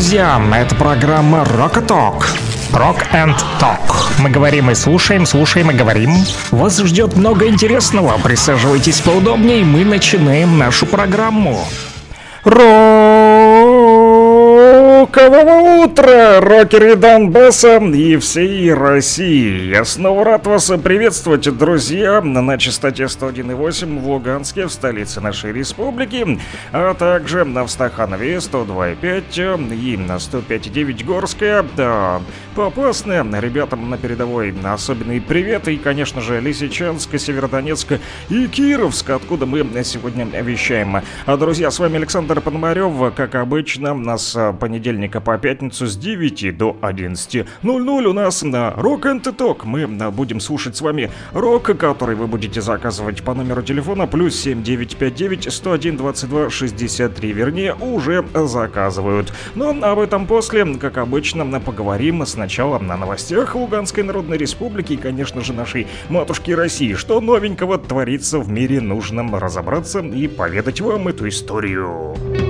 друзья! Это программа Talk. Rock and Talk. Мы говорим и слушаем, слушаем и говорим. Вас ждет много интересного. Присаживайтесь поудобнее, мы начинаем нашу программу. Рокового утра, рокеры Донбасса и всей России. Я снова рад вас приветствовать, друзья, на частоте 101,8 в Луганске, в столице нашей республики, а также на Стаханове 102,5 и на 105,9 Горская. Да, Попасная, ребятам на передовой особенный привет и, конечно же, Лисичанск, Северодонецк и Кировск, откуда мы сегодня вещаем. А, друзья, с вами Александр Пономарев, как обычно, нас понедельника по пятницу с 9 до 11.00 у нас на Rock and Talk. Мы будем слушать с вами рок, который вы будете заказывать по номеру телефона плюс 7959 101 22 63, вернее, уже заказывают. Но об этом после, как обычно, поговорим сначала на новостях Луганской Народной Республики и, конечно же, нашей матушки России. Что новенького творится в мире, нужно разобраться и поведать вам эту историю.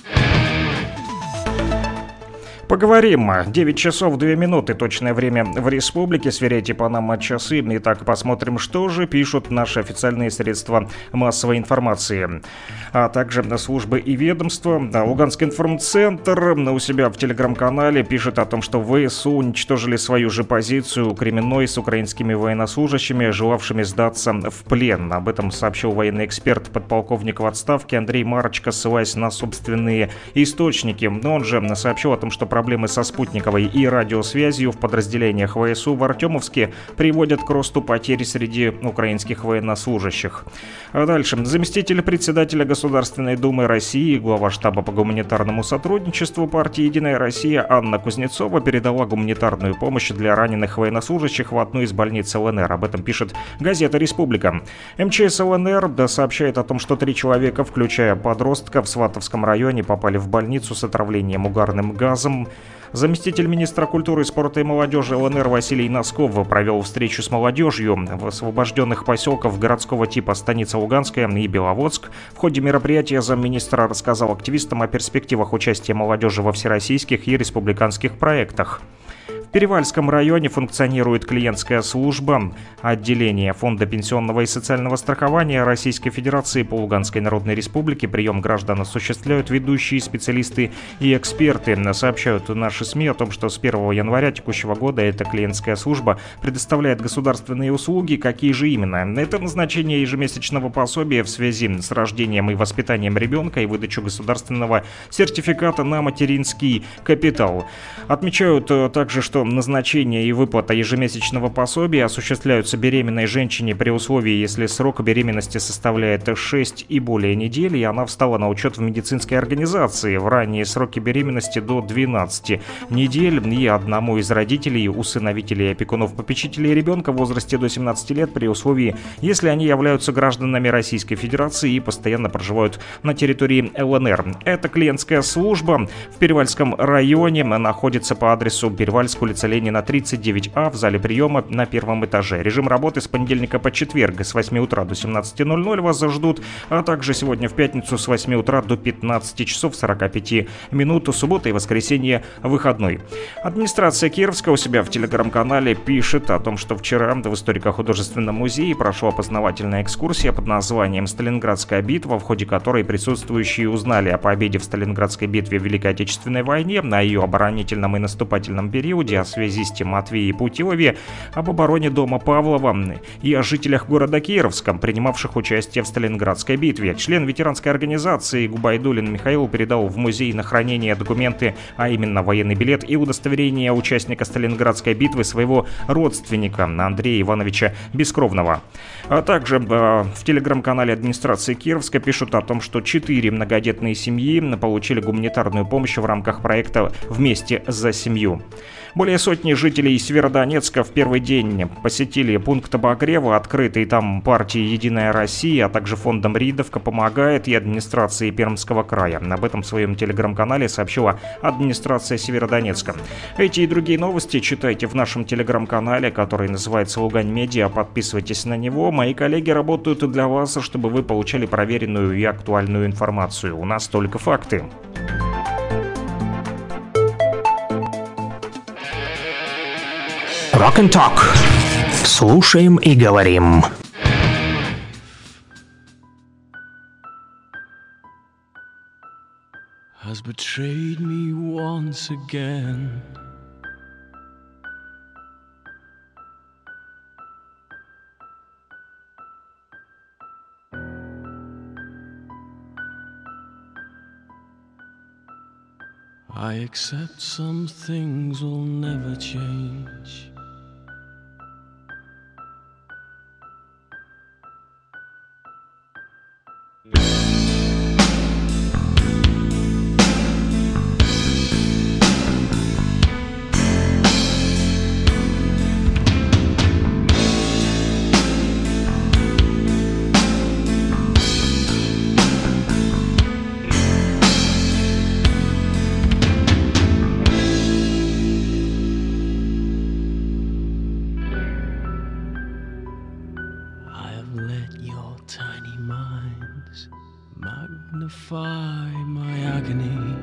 Поговорим. 9 часов 2 минуты, точное время в республике. Сверяйте по нам часы. Итак, посмотрим, что же пишут наши официальные средства массовой информации. А также на службы и ведомства. Луганский информцентр у себя в телеграм-канале пишет о том, что ВСУ уничтожили свою же позицию Кременной с украинскими военнослужащими, желавшими сдаться в плен. Об этом сообщил военный эксперт подполковник в отставке Андрей Марочка, ссылаясь на собственные источники. Но он же сообщил о том, что проблемы со спутниковой и радиосвязью в подразделениях ВСУ в Артемовске приводят к росту потерь среди украинских военнослужащих. А дальше. Заместитель председателя Государственной Думы России, глава штаба по гуманитарному сотрудничеству партии «Единая Россия» Анна Кузнецова передала гуманитарную помощь для раненых военнослужащих в одну из больниц ЛНР. Об этом пишет газета «Республика». МЧС ЛНР сообщает о том, что три человека, включая подростка, в Сватовском районе попали в больницу с отравлением угарным газом. Заместитель министра культуры, спорта и молодежи ЛНР Василий Носков провел встречу с молодежью в освобожденных поселках городского типа станица Луганская и Беловодск. В ходе мероприятия замминистра рассказал активистам о перспективах участия молодежи во всероссийских и республиканских проектах. Перевальском районе функционирует клиентская служба отделения Фонда пенсионного и социального страхования Российской Федерации по Луганской Народной Республике. Прием граждан осуществляют ведущие специалисты и эксперты. Сообщают наши СМИ о том, что с 1 января текущего года эта клиентская служба предоставляет государственные услуги. Какие же именно? Это назначение ежемесячного пособия в связи с рождением и воспитанием ребенка и выдачу государственного сертификата на материнский капитал. Отмечают э, также, что назначение и выплата ежемесячного пособия осуществляются беременной женщине при условии, если срок беременности составляет 6 и более недель, и она встала на учет в медицинской организации. В ранние сроки беременности до 12 недель и одному из родителей, усыновителей опекунов попечителей ребенка в возрасте до 17 лет при условии, если они являются гражданами Российской Федерации и постоянно проживают на территории ЛНР. Эта клиентская служба в Перевальском районе находится по адресу Перевальск, улица Ленина 39А в зале приема на первом этаже. Режим работы с понедельника по четверг с 8 утра до 17.00 вас ждут, а также сегодня в пятницу с 8 утра до 15 часов 45 минут, суббота и воскресенье выходной. Администрация Кировска у себя в телеграм-канале пишет о том, что вчера в историко-художественном музее прошла познавательная экскурсия под названием «Сталинградская битва», в ходе которой присутствующие узнали о победе в Сталинградской битве в Великой Отечественной войне, на ее оборонительном и наступательном периоде, о связисте Матвее Путилове, об обороне дома Павлова и о жителях города Кировском, принимавших участие в Сталинградской битве. Член ветеранской организации Губайдулин Михаил передал в музей на хранение документы, а именно военный билет и удостоверение участника Сталинградской битвы своего родственника Андрея Ивановича Бескровного. А также э, в телеграм-канале администрации Кировска пишут о том, что четыре многодетные семьи получили гуманитарную помощь в рамках проекта «Вместе за семью». Более сотни жителей Северодонецка в первый день посетили пункт обогрева, открытый там партией «Единая Россия», а также фондом «Ридовка» помогает и администрации Пермского края. Об этом в своем телеграм-канале сообщила администрация Северодонецка. Эти и другие новости читайте в нашем телеграм-канале, который называется «Лугань Медиа». Подписывайтесь на него. Мои коллеги работают для вас, чтобы вы получали проверенную и актуальную информацию. У нас только факты. Rock and Talk. Слушаем и говорим. Has betrayed me once again. I accept some things will never change. Magnify my agony.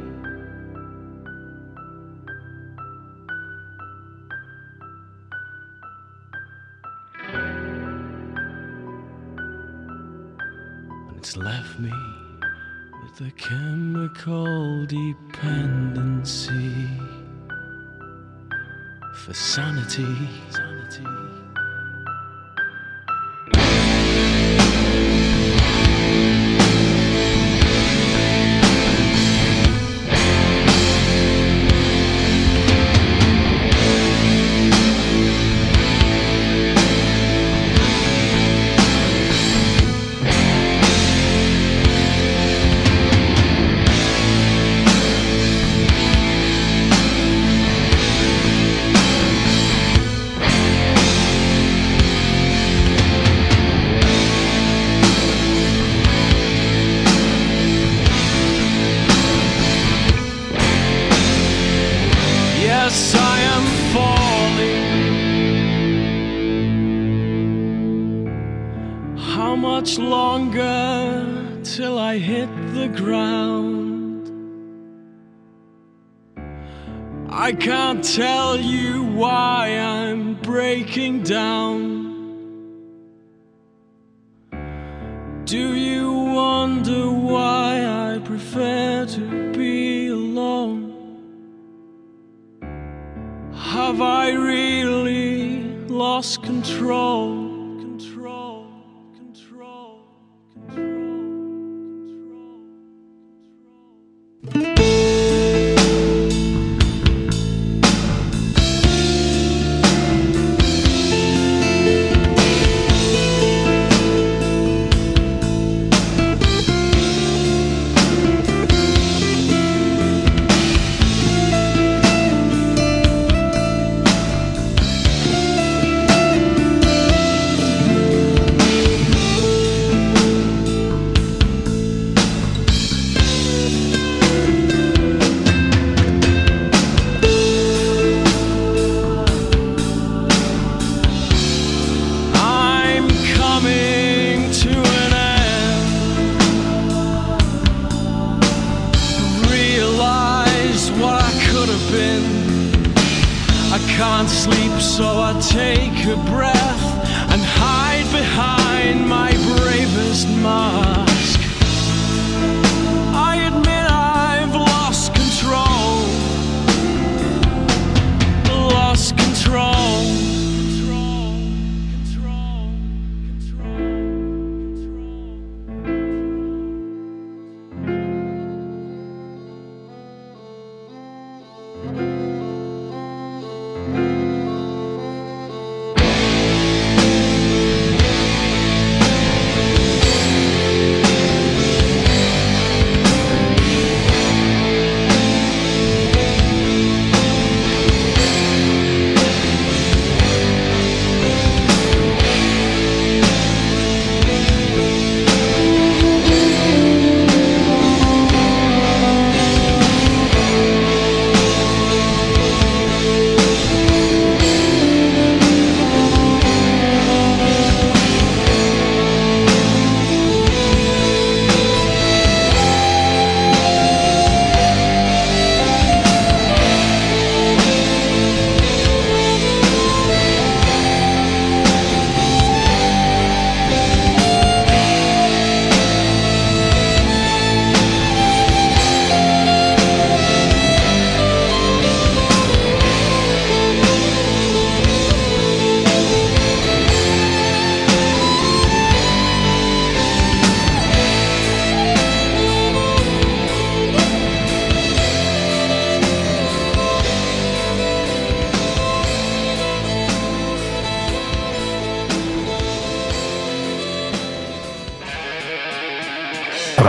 And it's left me with a chemical dependency for sanity. sanity.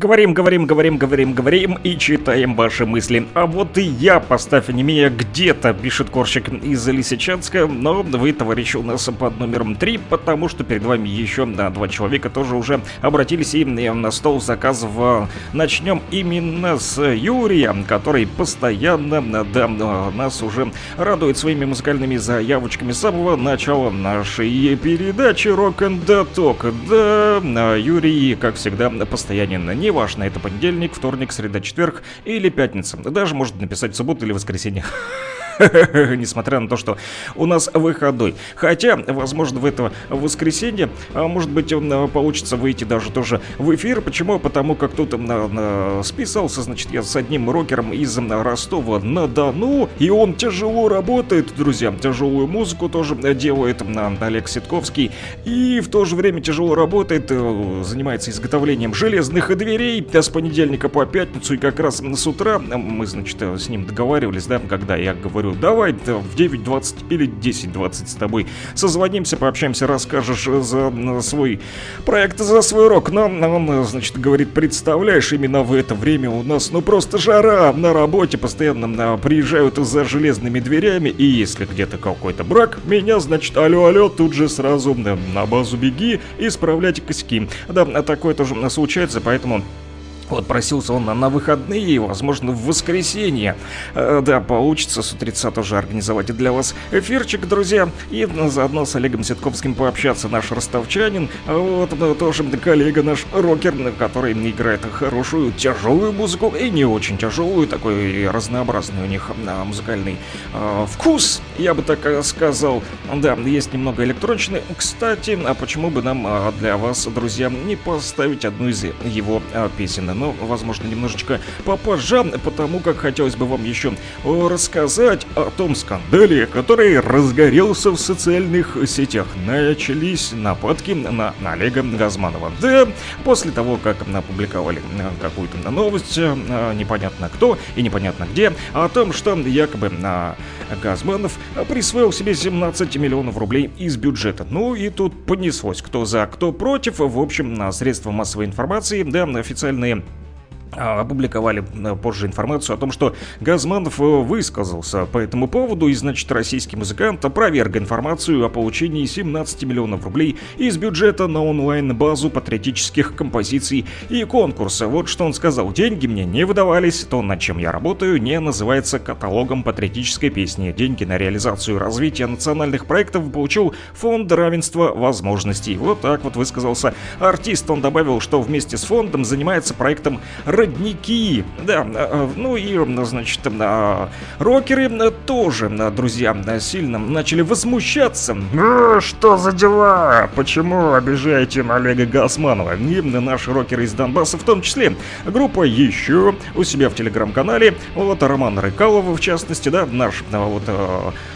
Говорим, говорим, говорим, говорим, говорим и читаем ваши мысли. А вот и я, поставь анимия где-то, пишет Корщик из Лисичанска, но вы, товарищи, у нас под номером 3, потому что перед вами еще да, два человека тоже уже обратились и на стол заказов. Начнем именно с Юрия, который постоянно да, нас уже радует своими музыкальными заявочками с самого начала нашей передачи Rock and Talk. Да, Юрий, как всегда, постоянен Неважно, это понедельник, вторник, среда, четверг или пятница. Даже может написать в субботу или воскресенье. несмотря на то, что у нас выходной. Хотя, возможно, в это воскресенье, а может быть, он получится выйти даже тоже в эфир. Почему? Потому как тут на, на, списался, значит, я с одним рокером из Ростова-на-Дону, и он тяжело работает, друзья, тяжелую музыку тоже делает на Олег Ситковский, и в то же время тяжело работает, э, занимается изготовлением железных дверей с понедельника по пятницу, и как раз с утра мы, значит, с ним договаривались, да, когда я говорю говорю, давай в 9.20 или 10.20 с тобой созвонимся, пообщаемся, расскажешь за свой проект, за свой рок. Но он, значит, говорит, представляешь, именно в это время у нас, ну просто жара на работе, постоянно приезжают за железными дверями, и если где-то какой-то брак, меня, значит, алло-алло, тут же сразу на базу беги и исправлять косяки. Да, такое тоже случается, поэтому вот, просился он на, на выходные, возможно, в воскресенье. Э, да, получится с утреца тоже организовать для вас эфирчик, друзья. И заодно с Олегом Ситковским пообщаться. Наш ростовчанин, вот, ну, тоже коллега наш рокер, который играет хорошую, тяжелую музыку и не очень тяжелую, такой разнообразный у них а, музыкальный э, вкус, я бы так э, сказал. Да, есть немного электроничный. Кстати, а почему бы нам а, для вас, друзья, не поставить одну из его а, песен? Но, возможно, немножечко попозже, потому как хотелось бы вам еще рассказать о том скандале, который разгорелся в социальных сетях. Начались нападки на Олега Газманова. Да, после того, как опубликовали какую-то новость, непонятно кто и непонятно где, о том, что якобы Газманов присвоил себе 17 миллионов рублей из бюджета. Ну и тут понеслось, кто за, кто против. В общем, на средства массовой информации, да, официальные опубликовали э, позже информацию о том, что Газманов э, высказался по этому поводу, и, значит, российский музыкант опроверг информацию о получении 17 миллионов рублей из бюджета на онлайн-базу патриотических композиций и конкурса. Вот что он сказал. Деньги мне не выдавались, то, над чем я работаю, не называется каталогом патриотической песни. Деньги на реализацию и развитие национальных проектов получил Фонд равенства возможностей. Вот так вот высказался артист. Он добавил, что вместе с фондом занимается проектом родники. Да, э, э, ну и, значит, э, рокеры тоже, друзья, сильно начали возмущаться. Что за дела? Почему обижаете Олега Гасманова? И наши рокеры из Донбасса в том числе. Группа еще у себя в телеграм-канале. Вот Роман Рыкалов, в частности, да, наш вот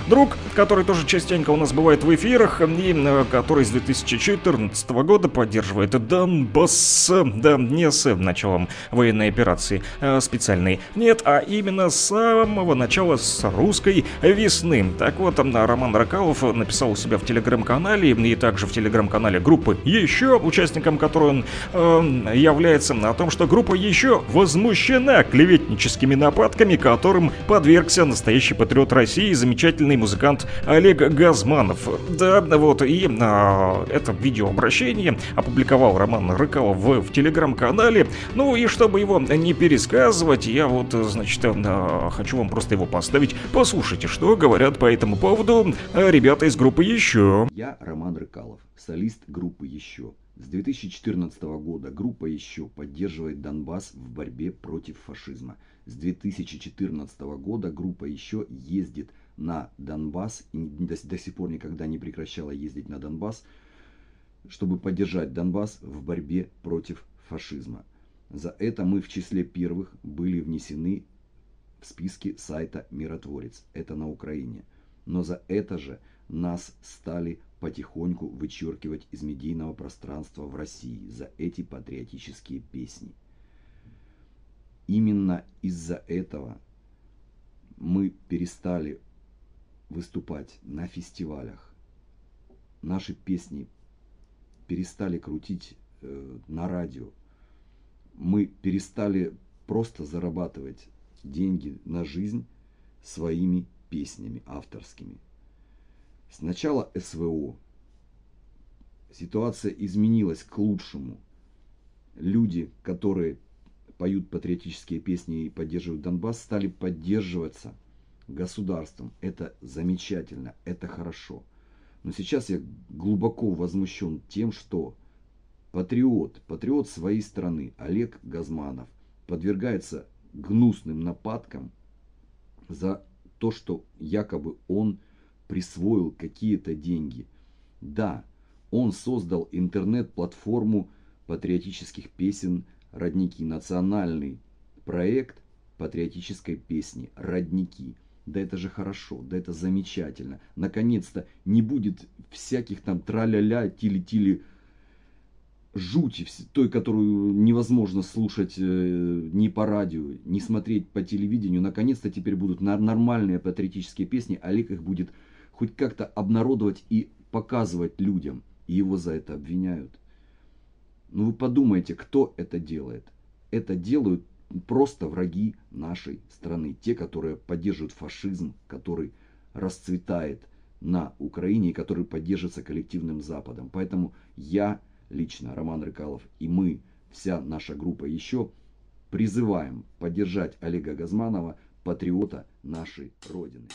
друг, который тоже частенько у нас бывает в эфирах, и который с 2014 года поддерживает Донбасс, да, не с началом военной военной операции э, специальной. Нет, а именно с самого начала с русской весны. Так вот, Роман Ракалов написал у себя в телеграм-канале и также в телеграм-канале группы «Еще», участником которой он э, является, о том, что группа «Еще» возмущена клеветническими нападками, которым подвергся настоящий патриот России, замечательный музыкант Олег Газманов. Да, вот, и э, это видеообращение опубликовал Роман Рыкалов в, в телеграм-канале. Ну и чтобы его не пересказывать, я вот, значит, э, хочу вам просто его поставить. Послушайте, что говорят по этому поводу э, ребята из группы «Еще». Я Роман Рыкалов, солист группы «Еще». С 2014 года группа «Еще» поддерживает Донбасс в борьбе против фашизма. С 2014 года группа «Еще» ездит на Донбасс и до, до сих пор никогда не прекращала ездить на Донбасс, чтобы поддержать Донбасс в борьбе против фашизма. За это мы в числе первых были внесены в списки сайта «Миротворец». Это на Украине. Но за это же нас стали потихоньку вычеркивать из медийного пространства в России за эти патриотические песни. Именно из-за этого мы перестали выступать на фестивалях. Наши песни перестали крутить э, на радио. Мы перестали просто зарабатывать деньги на жизнь своими песнями авторскими. Сначала СВО. Ситуация изменилась к лучшему. Люди, которые поют патриотические песни и поддерживают Донбасс, стали поддерживаться государством. Это замечательно, это хорошо. Но сейчас я глубоко возмущен тем, что патриот, патриот своей страны Олег Газманов подвергается гнусным нападкам за то, что якобы он присвоил какие-то деньги. Да, он создал интернет-платформу патриотических песен «Родники», национальный проект патриотической песни «Родники». Да это же хорошо, да это замечательно. Наконец-то не будет всяких там траля-ля, тили-тили жути, той, которую невозможно слушать э, ни по радио, ни смотреть по телевидению. Наконец-то теперь будут нормальные патриотические песни. Олег их будет хоть как-то обнародовать и показывать людям. И его за это обвиняют. Ну вы подумайте, кто это делает. Это делают просто враги нашей страны. Те, которые поддерживают фашизм, который расцветает на Украине и который поддерживается коллективным Западом. Поэтому я лично, Роман Рыкалов, и мы, вся наша группа еще, призываем поддержать Олега Газманова, патриота нашей Родины.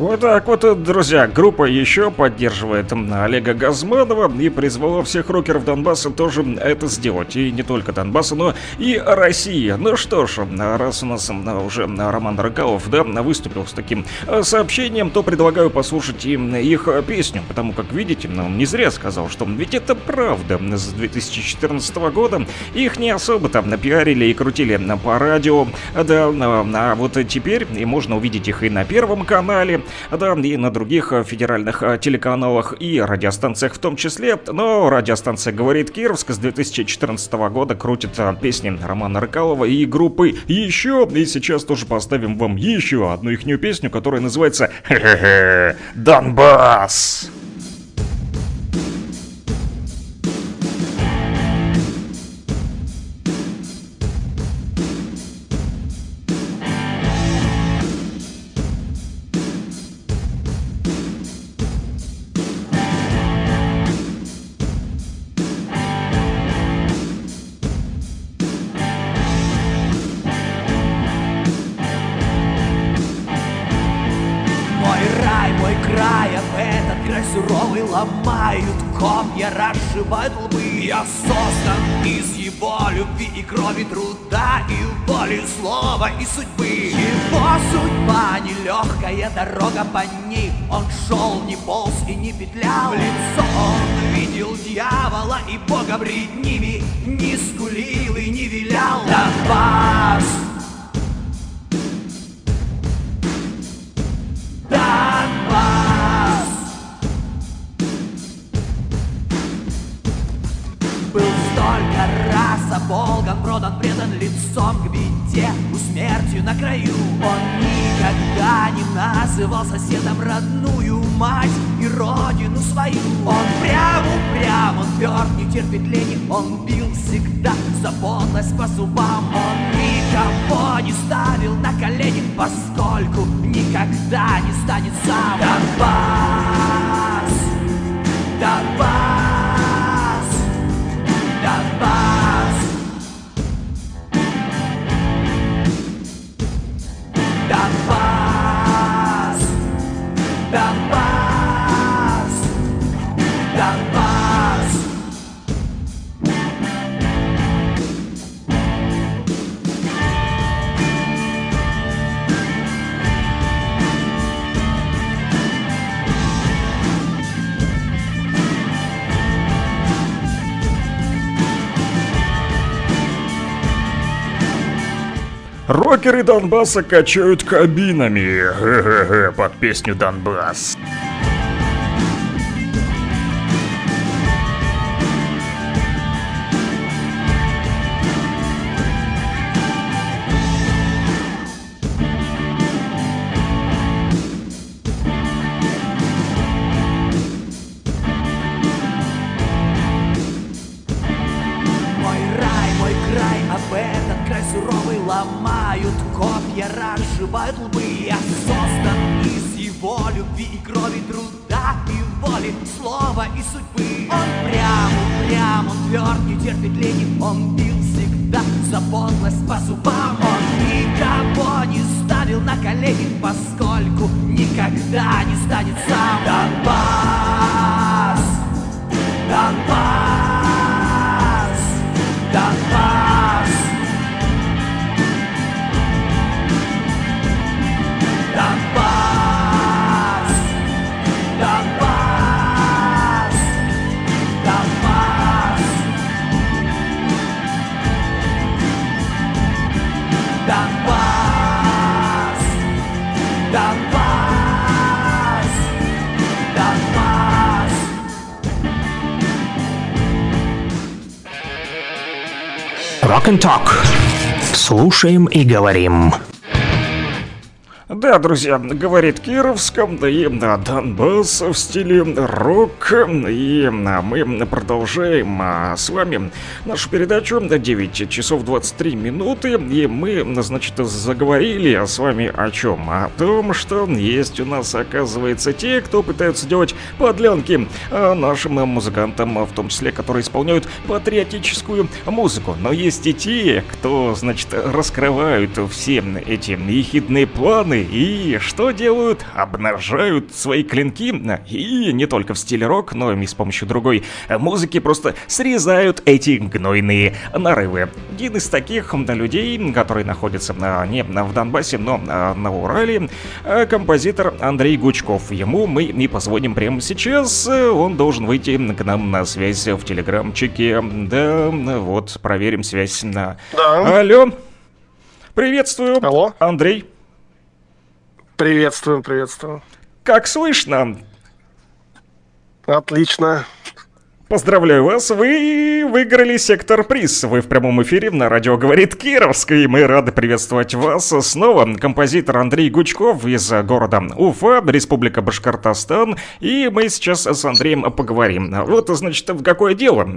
Вот так вот, друзья, группа еще поддерживает Олега Газманова и призвала всех рокеров Донбасса тоже это сделать. И не только Донбасса, но и России. Ну что ж, раз у нас уже Роман Рыкалов да, выступил с таким э, сообщением, то предлагаю послушать им их песню, потому как, видите, он ну, не зря сказал, что ведь это правда. С 2014 года их не особо там напиарили и крутили по радио, да, а вот теперь и можно увидеть их и на Первом канале, да, и на других э, федеральных э, телеканалах и радиостанциях в том числе. Но радиостанция «Говорит Кировск» с 2014 года крутит э, песни Романа Рыкалова и группы «Еще». И сейчас тоже поставим вам еще одну ихнюю песню, которая называется «Донбасс». Рокеры Донбасса качают кабинами. Под песню «Донбасс». Слушаем и говорим. Да, друзья, говорит Кировском, и да, Донбасс в стиле рок. И а, мы продолжаем а, с вами нашу передачу 9 часов 23 минуты. И мы, значит, заговорили с вами о чем? О том, что есть у нас, оказывается, те, кто пытаются делать подлянки а, нашим музыкантам, в том числе, которые исполняют патриотическую музыку. Но есть и те, кто, значит, раскрывают все эти ехидные планы и что делают? Обнажают свои клинки и не только в стиле рок, но и с помощью другой музыки просто срезают эти гнойные нарывы. Один из таких людей, который находится не в Донбассе, но на Урале, композитор Андрей Гучков. Ему мы и позвоним прямо сейчас. Он должен выйти к нам на связь в телеграмчике. Да, вот, проверим связь. Да. Алло. Приветствую. Алло. Андрей. Приветствую, приветствую. Как слышно? Отлично. Поздравляю вас, вы выиграли сектор приз. Вы в прямом эфире на радио «Говорит Кировск», и мы рады приветствовать вас снова. Композитор Андрей Гучков из города Уфа, Республика Башкортостан, и мы сейчас с Андреем поговорим. Вот, значит, в какое дело,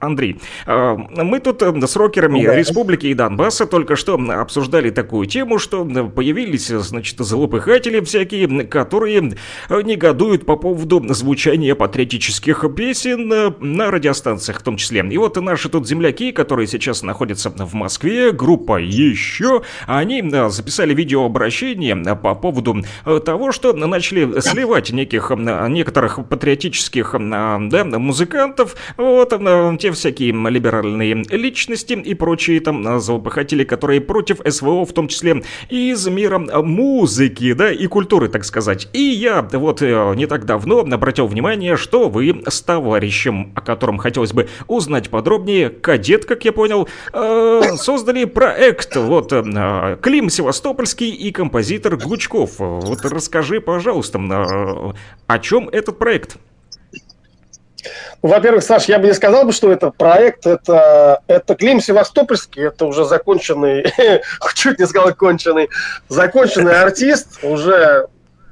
Андрей? А, мы тут с рокерами Да. Республики и Донбасса только что обсуждали такую тему, что появились, значит, злопыхатели всякие, которые негодуют по поводу звучания патриотических песен на радиостанциях в том числе. И вот наши тут земляки, которые сейчас находятся в Москве, группа «Еще», они э, записали видеообращение по поводу э, того, что начали сливать неких, э, некоторых патриотических э, да, музыкантов, вот, э, те всякие либеральные личности и прочие там э, злопыхатели, которые против СВО, в том числе и из мира музыки, да, и культуры, так сказать. И я вот э, не так давно обратил внимание, что вы с товарищем, о котором хотелось бы узнать подробнее, кадет, как я понял, э, создали проект, вот, э, Клим Севастопольский и композитор Гучков. Вот расскажи, пожалуйста, э, о чем этот проект? Ну, Во-первых, Саш, я бы не сказал что это проект, это, это Клим Севастопольский, это уже законченный, чуть не сказал конченый, законченный артист, уже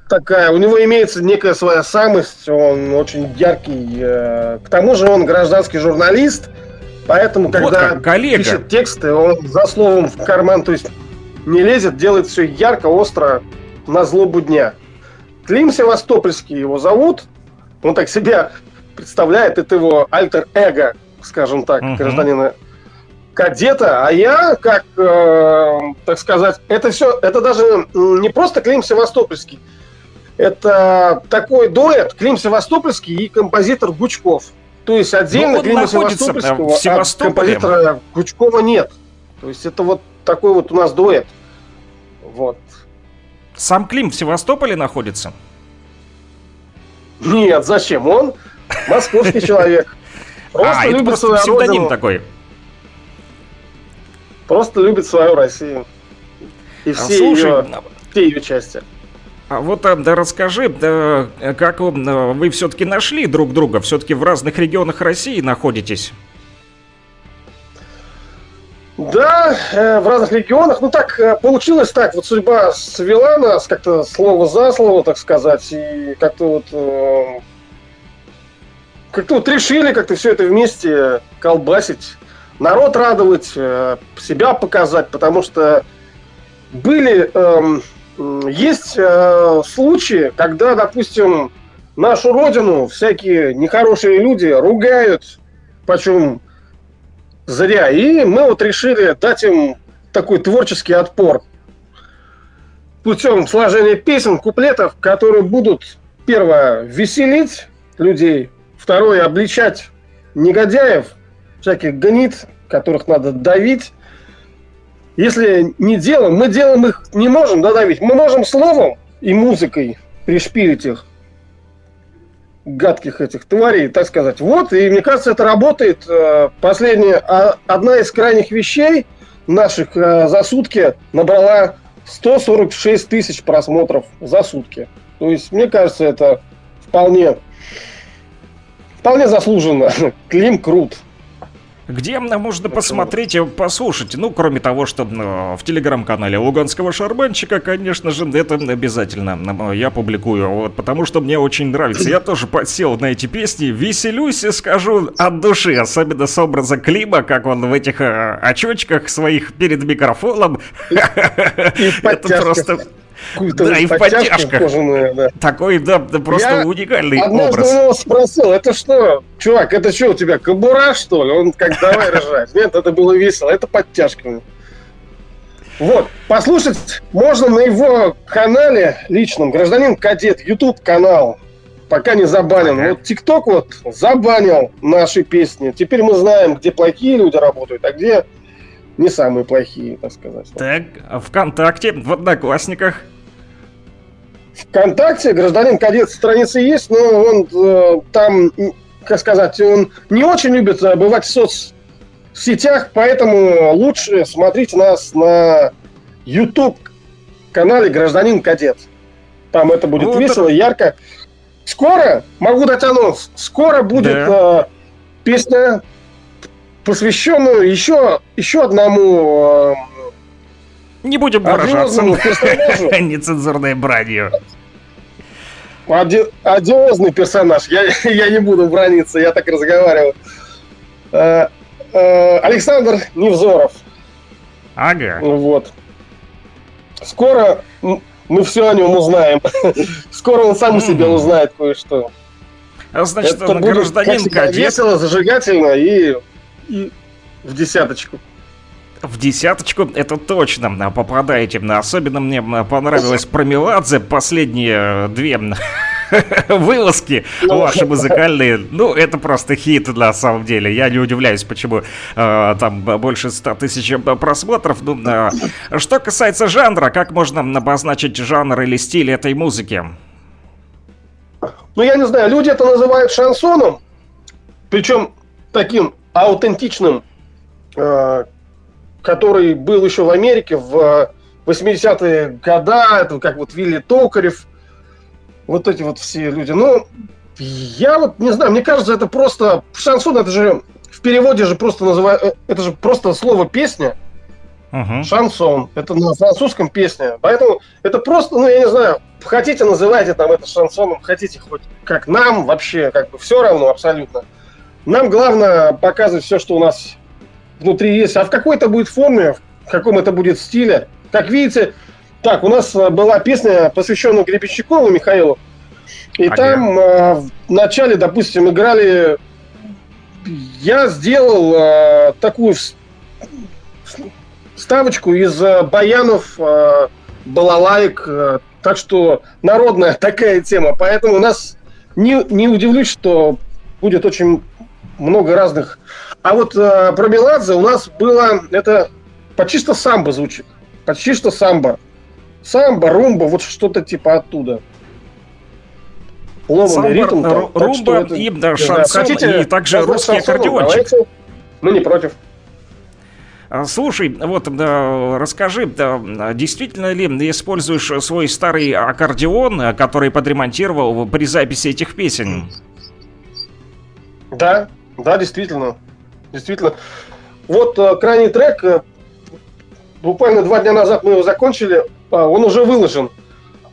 такая, у него имеется некая своя самость, он очень яркий, э, к тому же он гражданский журналист, поэтому, Вот когда как, коллега. пишет тексты, он за словом в карман, то есть не лезет, делает все ярко, остро, на злобу дня. Клим Севастопольский его зовут, он так себя представляет, это его альтер-эго, скажем так, Мгм. гражданина кадета, а я, как, э, так сказать, это все, это даже не просто Клим Севастопольский, это такой дуэт Клим Севастопольский и композитор Гучков. То есть отдельно Ну, Клима Севастопольского, в а композитора Гучкова нет. То есть это вот такой вот у нас дуэт. Вот. Сам Клим в Севастополе находится? Нет, зачем? Он московский человек. Просто а, это любит просто свою псевдоним родину. такой. Просто любит свою Россию. И А, все Слушай, ее, все ее части. А вот а, да, расскажи, да, как вы, вы все-таки нашли друг друга? Все-таки в разных регионах России находитесь? Да, э, в разных регионах. Ну так э, получилось так. Вот судьба свела нас как-то слово за слово, так сказать. И как-то вот э, как-то вот решили как-то все это вместе колбасить. Народ радовать, э, себя показать, потому что были эм, есть э, случаи, когда, допустим, нашу родину всякие нехорошие люди ругают, почем зря. И мы вот решили дать им такой творческий отпор путем сложения песен, куплетов, которые будут, первое, веселить людей, второе, обличать негодяев, всяких гнид, которых надо давить. Если не делаем, мы делаем их не можем додавить, мы можем словом и музыкой пришпилить их гадких этих тварей, так сказать. Вот, и мне кажется, это работает. Э, последняя, а, одна из крайних вещей наших э, за сутки набрала 146 тысяч просмотров за сутки. То есть, мне кажется, это вполне, вполне заслуженно. Клим крут. Где можно посмотреть и послушать? Ну, кроме того, что ну, в телеграм-канале Луганского шарбанчика, конечно же, это обязательно я публикую, вот, потому что мне очень нравится. Я тоже подсел на эти песни, веселюсь и скажу от души, особенно с образа Клима, как он в этих э, очочках своих перед микрофоном. Это просто да, и в подтяжках. Кожаную, да. Такой, да, да просто Я уникальный образ. Я спросил, это что, чувак, это что у тебя, кобура, что ли? Он как, давай рожать. Нет, это было весело, это подтяжками. Вот, послушать можно на его канале личном, гражданин кадет, YouTube канал, пока не забанен. Ага. Вот ТикТок вот забанил наши песни. Теперь мы знаем, где плохие люди работают, а где не самые плохие, так сказать. Так, а ВКонтакте, в Одноклассниках? ВКонтакте гражданин кадет страницы есть, но он э, там, как сказать, он не очень любит бывать в соцсетях, поэтому лучше смотрите нас на YouTube канале Гражданин Кадет. Там это будет вот весело, это... ярко. Скоро, могу дать анонс, скоро будет да. э, песня посвященную еще, еще одному э, не будем выражаться. Нецензурной бранью. Оди, одиозный персонаж. Я, я не буду браниться, я так разговариваю. Э, э, Александр Невзоров. Ага. Вот. Скоро мы все о нем узнаем. Скоро он сам у себя узнает кое-что. А значит, Это будет, гражданин кадет. весело, зажигательно и и в десяточку. В десяточку это точно попадаете. Особенно мне понравилось про Меладзе последние э, две вылазки ну, ваши музыкальные. Ну, это просто хит на самом деле. Я не удивляюсь, почему э, там больше 100 тысяч просмотров. Ну, э, что касается жанра, как можно обозначить жанр или стиль этой музыки? Ну, я не знаю, люди это называют шансоном. Причем таким аутентичным, э, который был еще в Америке в 80-е годы, это как вот Вилли Токарев, вот эти вот все люди. Ну, я вот не знаю, мне кажется, это просто шансон, это же в переводе же просто называют, э, это же просто слово песня. Uh-huh. Шансон. Это на французском песня. Поэтому это просто, ну, я не знаю, хотите называйте там это шансоном, хотите хоть как нам, вообще, как бы все равно абсолютно. Нам главное показывать все, что у нас внутри есть. А в какой это будет форме, в каком это будет стиле. Как видите, так, у нас э, была песня, посвященная Гребенщикову Михаилу. И ага. там э, в начале, допустим, играли... Я сделал э, такую ставочку из э, баянов, э, балалайк. Э, так что народная такая тема. Поэтому у нас не, не удивлюсь, что будет очень много разных. А вот э, про Меладзе у нас было, это почти что самбо звучит. Почти что самбо. Самбо, румба, вот что-то типа оттуда. Ломанный ритм. Там, румба это, и да, шансон, хотите, и также русский аккордеончик. Давайте. Мы не против. А, слушай, вот да, расскажи, да, действительно ли используешь свой старый аккордеон, который подремонтировал при записи этих песен? Да, да, действительно. Действительно. Вот э, крайний трек, э, буквально два дня назад мы его закончили, э, он уже выложен.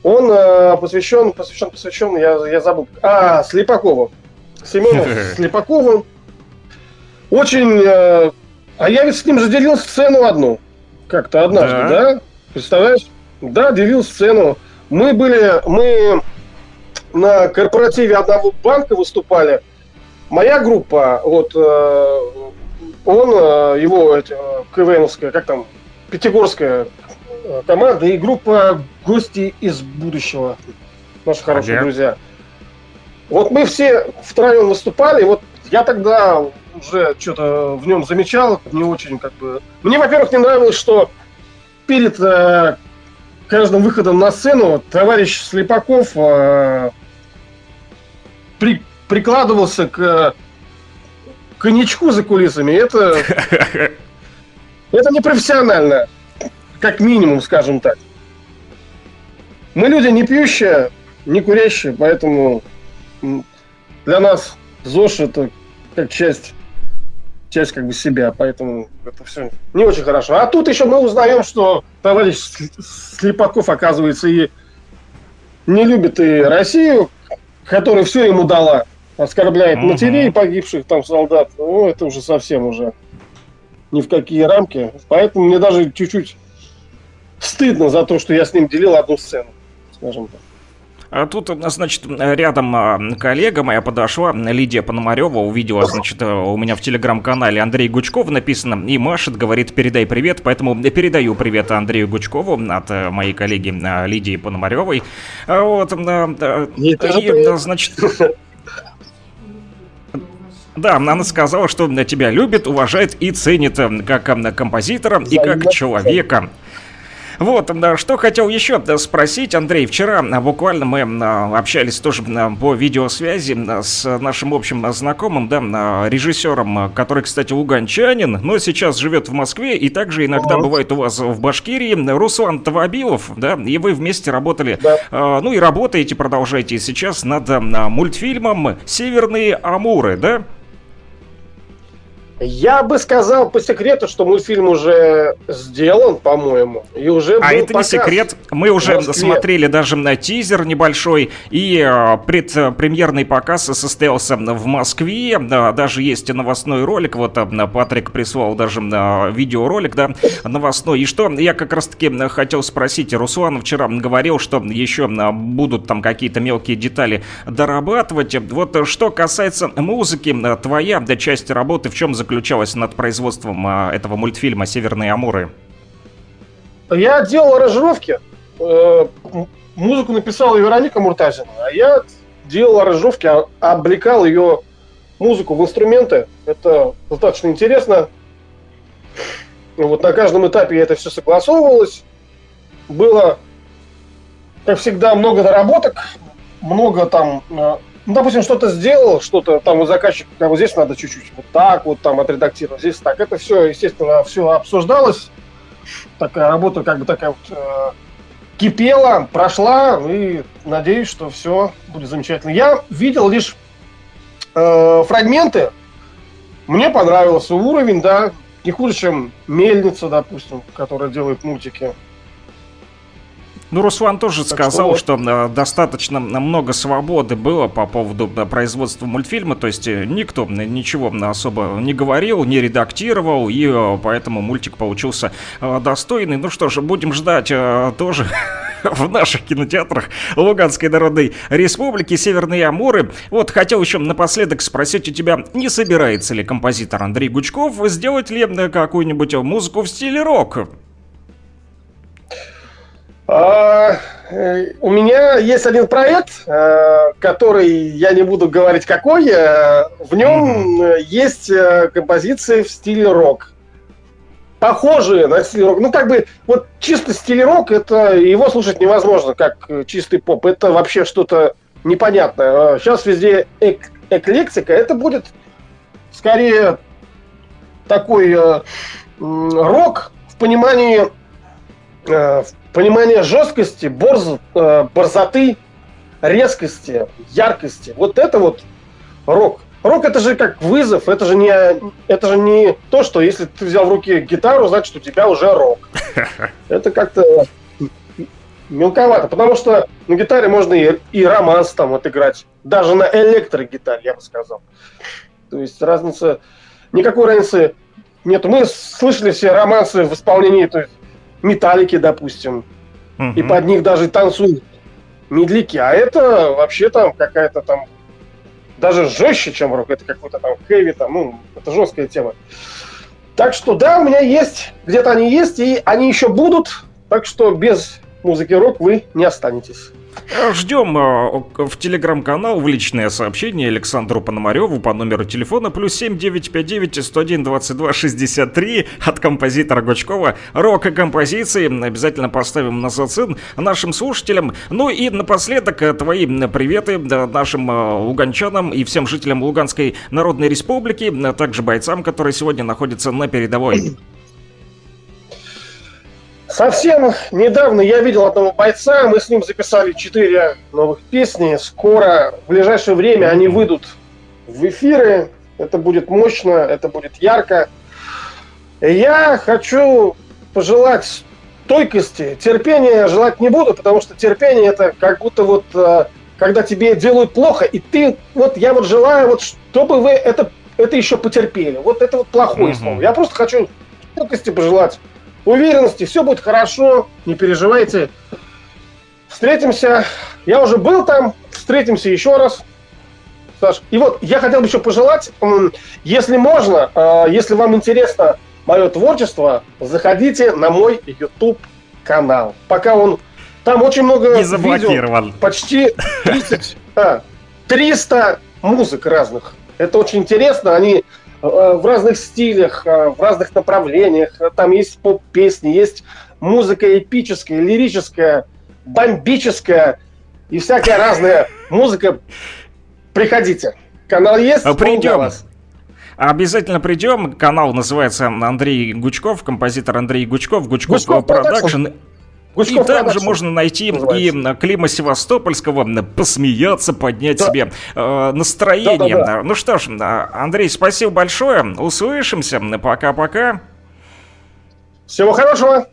Он э, посвящен, посвящен, посвящен, я, я забыл, а, Слепакову. Семену Слепакову. Очень... Э, а я ведь с ним же делил сцену одну. Как-то однажды, да? да? Представляешь? Да, делил сцену. Мы были, мы на корпоративе одного банка выступали. Моя группа, вот, э, он, э, его э, КВНовская, как там, Пятигорская команда и группа «Гости из будущего». Наши хорошие ага. друзья. Вот мы все втроем выступали, вот я тогда уже что-то в нем замечал, не очень как бы... Мне, во-первых, не нравилось, что перед э, каждым выходом на сцену товарищ Слепаков э, при, прикладывался к коньячку за кулисами. Это, это непрофессионально, как минимум, скажем так. Мы люди не пьющие, не курящие, поэтому для нас ЗОЖ это как часть часть как бы себя, поэтому это все не очень хорошо. А тут еще мы узнаем, что товарищ Слепаков, оказывается, и не любит и Россию, которая все ему дала, оскорбляет угу. матерей погибших там солдат. Ну, это уже совсем уже ни в какие рамки. Поэтому мне даже чуть-чуть стыдно за то, что я с ним делил одну сцену, скажем так. А тут, значит, рядом а, коллега моя подошла, Лидия Пономарева, увидела, значит, у меня в телеграм-канале Андрей Гучков написано, и машет, говорит, передай привет, поэтому передаю привет Андрею Гучкову от э, моей коллеги а, Лидии Пономаревой. Вот, и, значит, да, она сказала, что тебя любит, уважает и ценит э, как э, композитора и как человека. Вот, да, что хотел еще спросить, Андрей, вчера буквально мы общались тоже по видеосвязи с нашим общим знакомым, да, режиссером, который, кстати, луганчанин, но сейчас живет в Москве и также иногда бывает у вас в Башкирии, Руслан Тавабилов, да, и вы вместе работали, да. Ну и работаете, продолжаете сейчас над мультфильмом «Северные Амуры», да? Я бы сказал по секрету, что мультфильм уже сделан, по-моему, и уже А это не секрет. Мы уже смотрели даже на тизер небольшой, и э, предпремьерный показ состоялся в Москве. Да, даже есть новостной ролик. Вот э, Патрик прислал даже э, видеоролик, да, новостной. И что я как раз-таки хотел спросить. Руслан вчера говорил, что еще будут там какие-то мелкие детали дорабатывать. Вот что касается музыки, твоя часть работы в чем заключается? Заключалась над производством а, этого мультфильма «Северные Амуры»? Я делал аранжировки. Э, музыку написала Вероника Муртазина, а я делал аранжировки, а, облекал ее музыку в инструменты. Это достаточно интересно. Вот на каждом этапе это все согласовывалось. Было, как всегда, много доработок, много там э, ну, допустим, что-то сделал, что-то там у заказчика, как вот здесь надо чуть-чуть вот так вот там отредактировать, здесь так. Это все, естественно, все обсуждалось. Такая работа как бы такая вот э, кипела, прошла, и надеюсь, что все будет замечательно. Я видел лишь э, фрагменты. Мне понравился уровень, да, не хуже, чем Мельница, допустим, которая делает мультики. Ну, Руслан тоже так сказал, что, что э, достаточно много свободы было по поводу э, производства мультфильма, то есть э, никто ничего особо не говорил, не редактировал, и поэтому мультик получился достойный. Ну что ж, будем ждать тоже в наших кинотеатрах Луганской Народной Республики, Северные Амуры. Вот хотел еще напоследок спросить у тебя, не собирается ли композитор Андрей Гучков сделать ли какую-нибудь музыку в стиле рок? А, э, у меня есть один проект, э, который я не буду говорить какой. Э, в нем mm-hmm. есть композиции в стиле рок. Похожие на стиль рок. Ну, как бы, вот чисто стиль рок, это его слушать невозможно, как чистый поп. Это вообще что-то непонятное. Сейчас везде эк- эклектика. Это будет скорее такой э, рок в понимании понимание жесткости, борз, э, борзоты, резкости, яркости. Вот это вот рок. Рок это же как вызов, это же не, это же не то, что если ты взял в руки гитару, значит у тебя уже рок. Это как-то мелковато, потому что на гитаре можно и, и романс там вот играть, даже на электрогитаре, я бы сказал. То есть разница, никакой разницы нет. Мы слышали все романсы в исполнении то есть, металлики, допустим. и под них даже танцуют медляки. А это вообще там какая-то там даже жестче, чем рок. Это какой-то там хэви, там, ну, это жесткая тема. Так что да, у меня есть, где-то они есть, и они еще будут. Так что без музыки рок вы не останетесь. Ждем э, в телеграм-канал в личное сообщение Александру Пономареву по номеру телефона плюс 7959 101 22 63 от композитора Гучкова. Рок-композиции обязательно поставим на зацен нашим слушателям. Ну и напоследок э, твои приветы нашим э, луганчанам и всем жителям Луганской Народной Республики, а также бойцам, которые сегодня находятся на передовой. Совсем недавно я видел одного бойца, мы с ним записали четыре новых песни. Скоро, в ближайшее время они выйдут в эфиры. Это будет мощно, это будет ярко. Я хочу пожелать стойкости. Терпения желать не буду, потому что терпение это как будто вот э, когда тебе делают плохо, и ты, вот я вот желаю, вот чтобы вы это, это еще потерпели. Вот это вот плохое mm-hmm. слово. Я просто хочу стойкости пожелать уверенности, все будет хорошо, не переживайте. Встретимся. Я уже был там, встретимся еще раз. Саш, и вот я хотел бы еще пожелать, если можно, а, если вам интересно мое творчество, заходите на мой YouTube канал. Пока он там очень много не заблокирован. видео, почти 30, а, 300 музык разных. Это очень интересно. Они в разных стилях, э, в разных направлениях. Там есть поп-песни, есть музыка эпическая, лирическая, бомбическая и всякая разная музыка. Приходите. Канал есть, а Придем. Обязательно придем. Канал называется Андрей Гучков, композитор Андрей Гучков, Гучков, Гучков Продакшн. Гучков и там же можно найти называется. и Клима Севастопольского, посмеяться, поднять да. себе э, настроение. Да, да, да. Ну что ж, Андрей, спасибо большое. Услышимся. Пока-пока. Всего хорошего.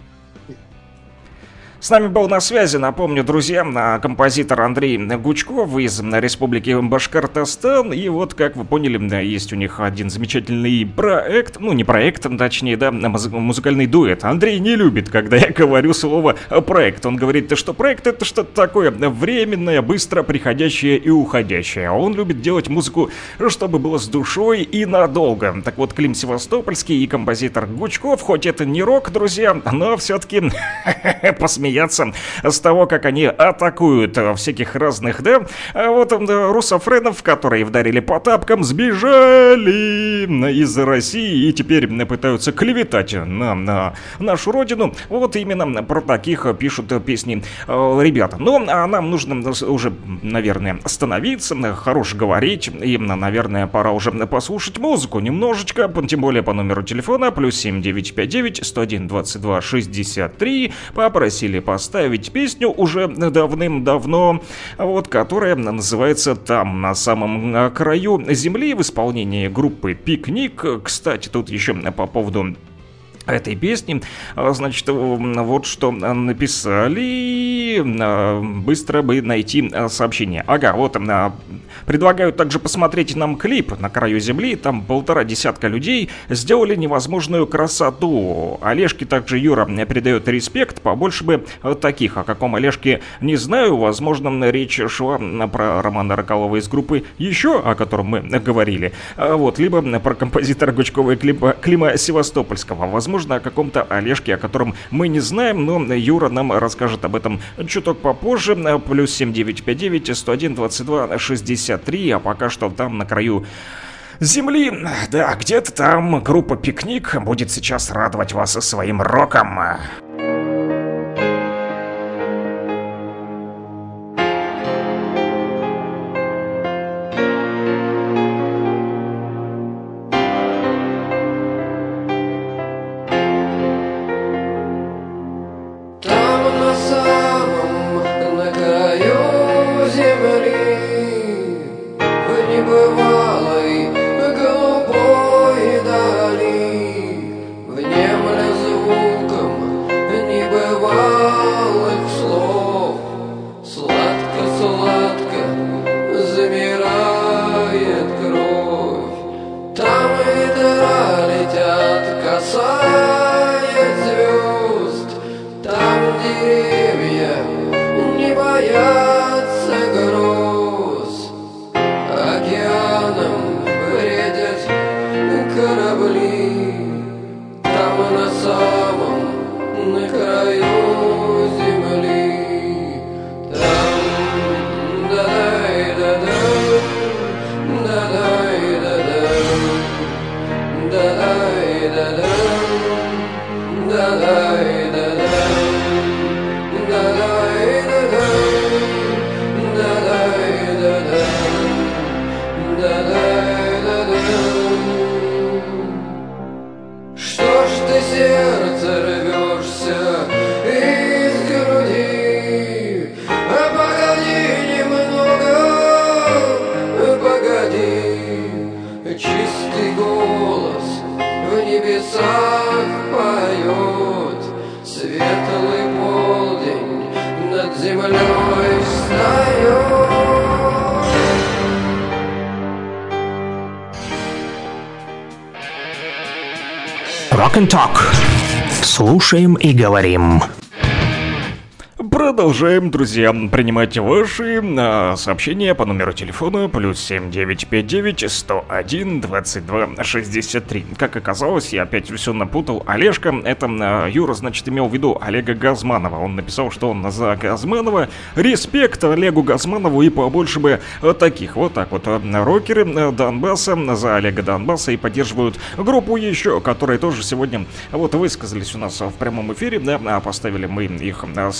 С нами был на связи, напомню, друзья, композитор Андрей Гучков из Республики Башкортостан. И вот, как вы поняли, есть у них один замечательный проект, ну не проект, точнее, да, музыкальный дуэт. Андрей не любит, когда я говорю слово проект. Он говорит, что проект это что-то такое временное, быстро приходящее и уходящее. А он любит делать музыку, чтобы было с душой и надолго. Так вот, Клим Севастопольский и композитор Гучков, хоть это не рок, друзья, но все-таки посмеялись смеяться с того, как они атакуют всяких разных, да, а вот русофренов, которые вдарили по тапкам, сбежали из России и теперь пытаются клеветать на, на нашу родину. Вот именно про таких пишут песни э, ребята. Ну, а нам нужно уже, наверное, остановиться, хорош говорить, и, наверное, пора уже послушать музыку немножечко, тем более по номеру телефона, плюс 7959 101 22 63, попросили поставить песню уже давным-давно, вот, которая называется «Там, на самом э, краю земли» в исполнении группы «Пикник». Кстати, тут еще по поводу этой песни. А, значит, вот что написали. А, быстро бы найти сообщение. Ага, вот Предлагают также посмотреть нам клип «На краю земли». Там полтора десятка людей сделали невозможную красоту. Олежке также Юра передает респект. Побольше бы таких. О каком Олежке не знаю. Возможно, речь шла про Романа Роколова из группы «Еще», о котором мы говорили. Вот, либо про композитора Гучкова и Клима, Клима Севастопольского. Возможно, о каком-то Олежке, о котором мы не знаем, но Юра нам расскажет об этом чуток попозже. Плюс 7959 101 22 60 53, а пока что там на краю земли. Да, где-то там группа «Пикник» будет сейчас радовать вас своим роком. Слушаем и говорим. Продолжаем, друзья, принимать ваши а, сообщения по номеру телефона плюс 7959 101 22 63. Как оказалось, я опять все напутал. Олежка, это а, Юра, значит, имел в виду Олега Газманова. Он написал, что он за Газманова. Респект Олегу Газманову и побольше бы а, таких. Вот так вот. Рокеры Донбасса за Олега Донбасса и поддерживают группу еще, которые тоже сегодня вот высказались у нас в прямом эфире, да, поставили мы их а,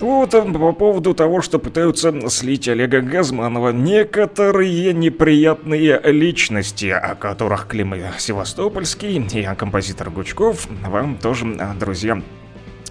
Вот а, по поводу того, что пытаются слить Олега Газманова. Некоторые неприятные личности, о которых Клим Севастопольский и композитор Гучков вам тоже, а, друзья,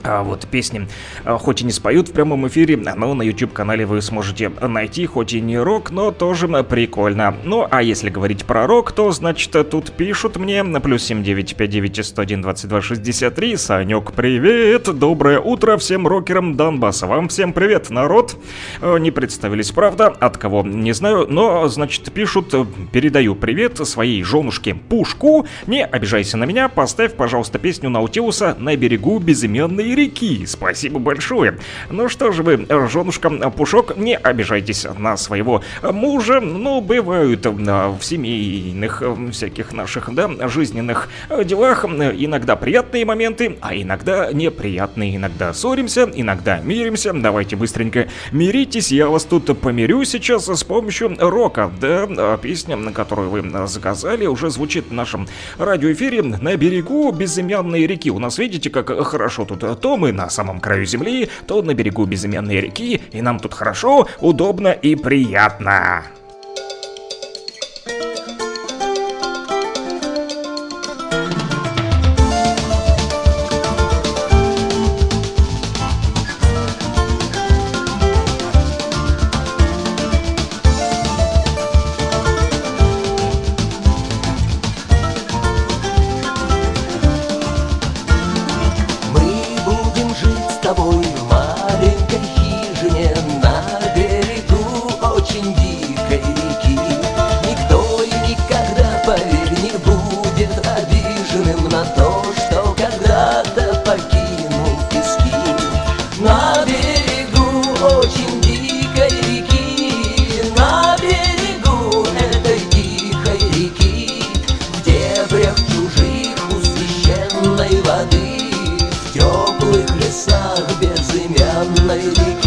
а вот песни а, хоть и не споют в прямом эфире, но на YouTube-канале вы сможете найти, хоть и не рок, но тоже прикольно. Ну, а если говорить про рок, то, значит, тут пишут мне на плюс 7959 101 22 63. Санек, привет! Доброе утро всем рокерам Донбасса. Вам всем привет, народ! Э, Не представились, правда, от кого, не знаю, но, значит, пишут, э, передаю привет своей женушке Пушку. Не обижайся на меня, поставь, пожалуйста, песню Наутилуса «На берегу безымянной реки». Спасибо большое. Ну что же вы, женушка Пушок, не обижайтесь на своего мужа. Ну, бывают э, в семейных э, всяких наших, да, жизненных э, делах э, иногда приятные моменты, а иногда неприятные. Иногда ссоримся, иногда миримся. Давайте быстренько миритесь. Я вас тут помирю сейчас с помощью рока. Да, а песня, которую вы заказали, уже звучит в нашем радиоэфире «На берегу безымянной реки». У нас, видите, как хорошо тут. То мы на самом краю земли, то на берегу безымянной реки, и нам тут хорошо, удобно и приятно. Безымянной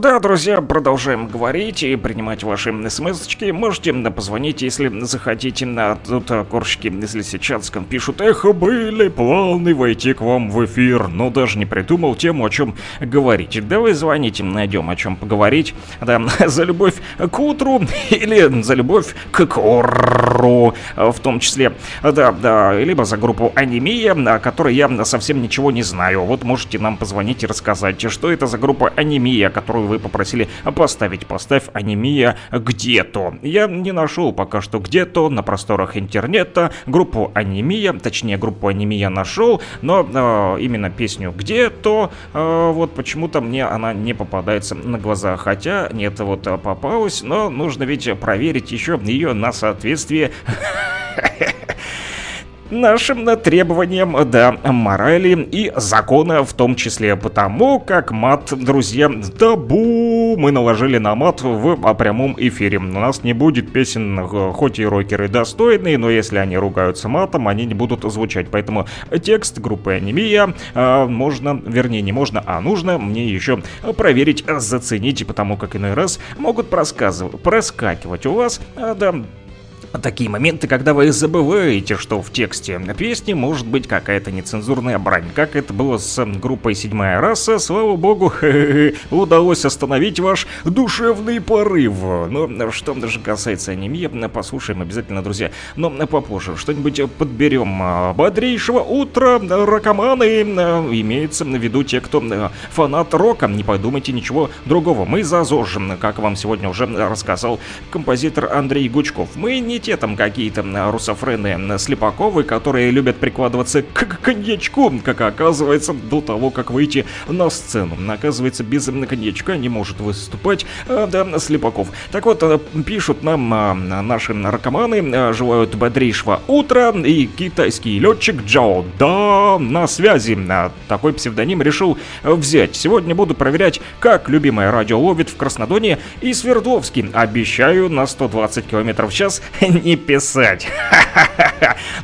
Да, друзья, продолжаем говорить и принимать ваши смс-очки. Можете позвонить, если захотите. На тут а, корщики из Лисичанском пишут Эх, были планы войти к вам в эфир, но даже не придумал тему, о чем говорить. Да вы звоните, найдем о чем поговорить. Да, за любовь к утру или за любовь к кору, в том числе. Да, да, либо за группу Анемия, о которой я совсем ничего не знаю. Вот можете нам позвонить и рассказать, что это за группа Анемия, которую вы попросили поставить. Поставь анемия где-то. Я не нашел пока что где-то на просторах интернета группу анемия, точнее группу анемия нашел, но э, именно песню где-то э, вот почему-то мне она не попадается на глаза. Хотя нет, вот э, попалась, но нужно ведь проверить еще ее на соответствие нашим требованиям, да, морали и закона в том числе, потому как мат, друзья, табу мы наложили на мат в прямом эфире. У нас не будет песен, хоть и рокеры достойные, но если они ругаются матом, они не будут звучать. Поэтому текст группы Анемия э, можно, вернее не можно, а нужно мне еще проверить, заценить, потому как иной раз могут проскакивать у вас, э, да, Такие моменты, когда вы забываете, что в тексте песни может быть какая-то нецензурная брань. Как это было с группой «Седьмая раса», слава богу, удалось остановить ваш душевный порыв. Но что же касается анемии, послушаем обязательно, друзья. Но попозже что-нибудь подберем. Бодрейшего утра, рокоманы, имеется в виду те, кто фанат рока. Не подумайте ничего другого. Мы за ЗОЖ, как вам сегодня уже рассказал композитор Андрей Гучков. Мы не те там какие-то русофрены Слепаковы, которые любят прикладываться к коньячку, как оказывается, до того, как выйти на сцену. Оказывается, без коньячка не может выступать э, да, Слепаков. Так вот, э, пишут нам э, наши наркоманы, желают бодрейшего утра, и китайский летчик Джао, да, на связи. Такой псевдоним решил взять. Сегодня буду проверять, как любимое радио ловит в Краснодоне и Свердловске. Обещаю на 120 км в час не писать.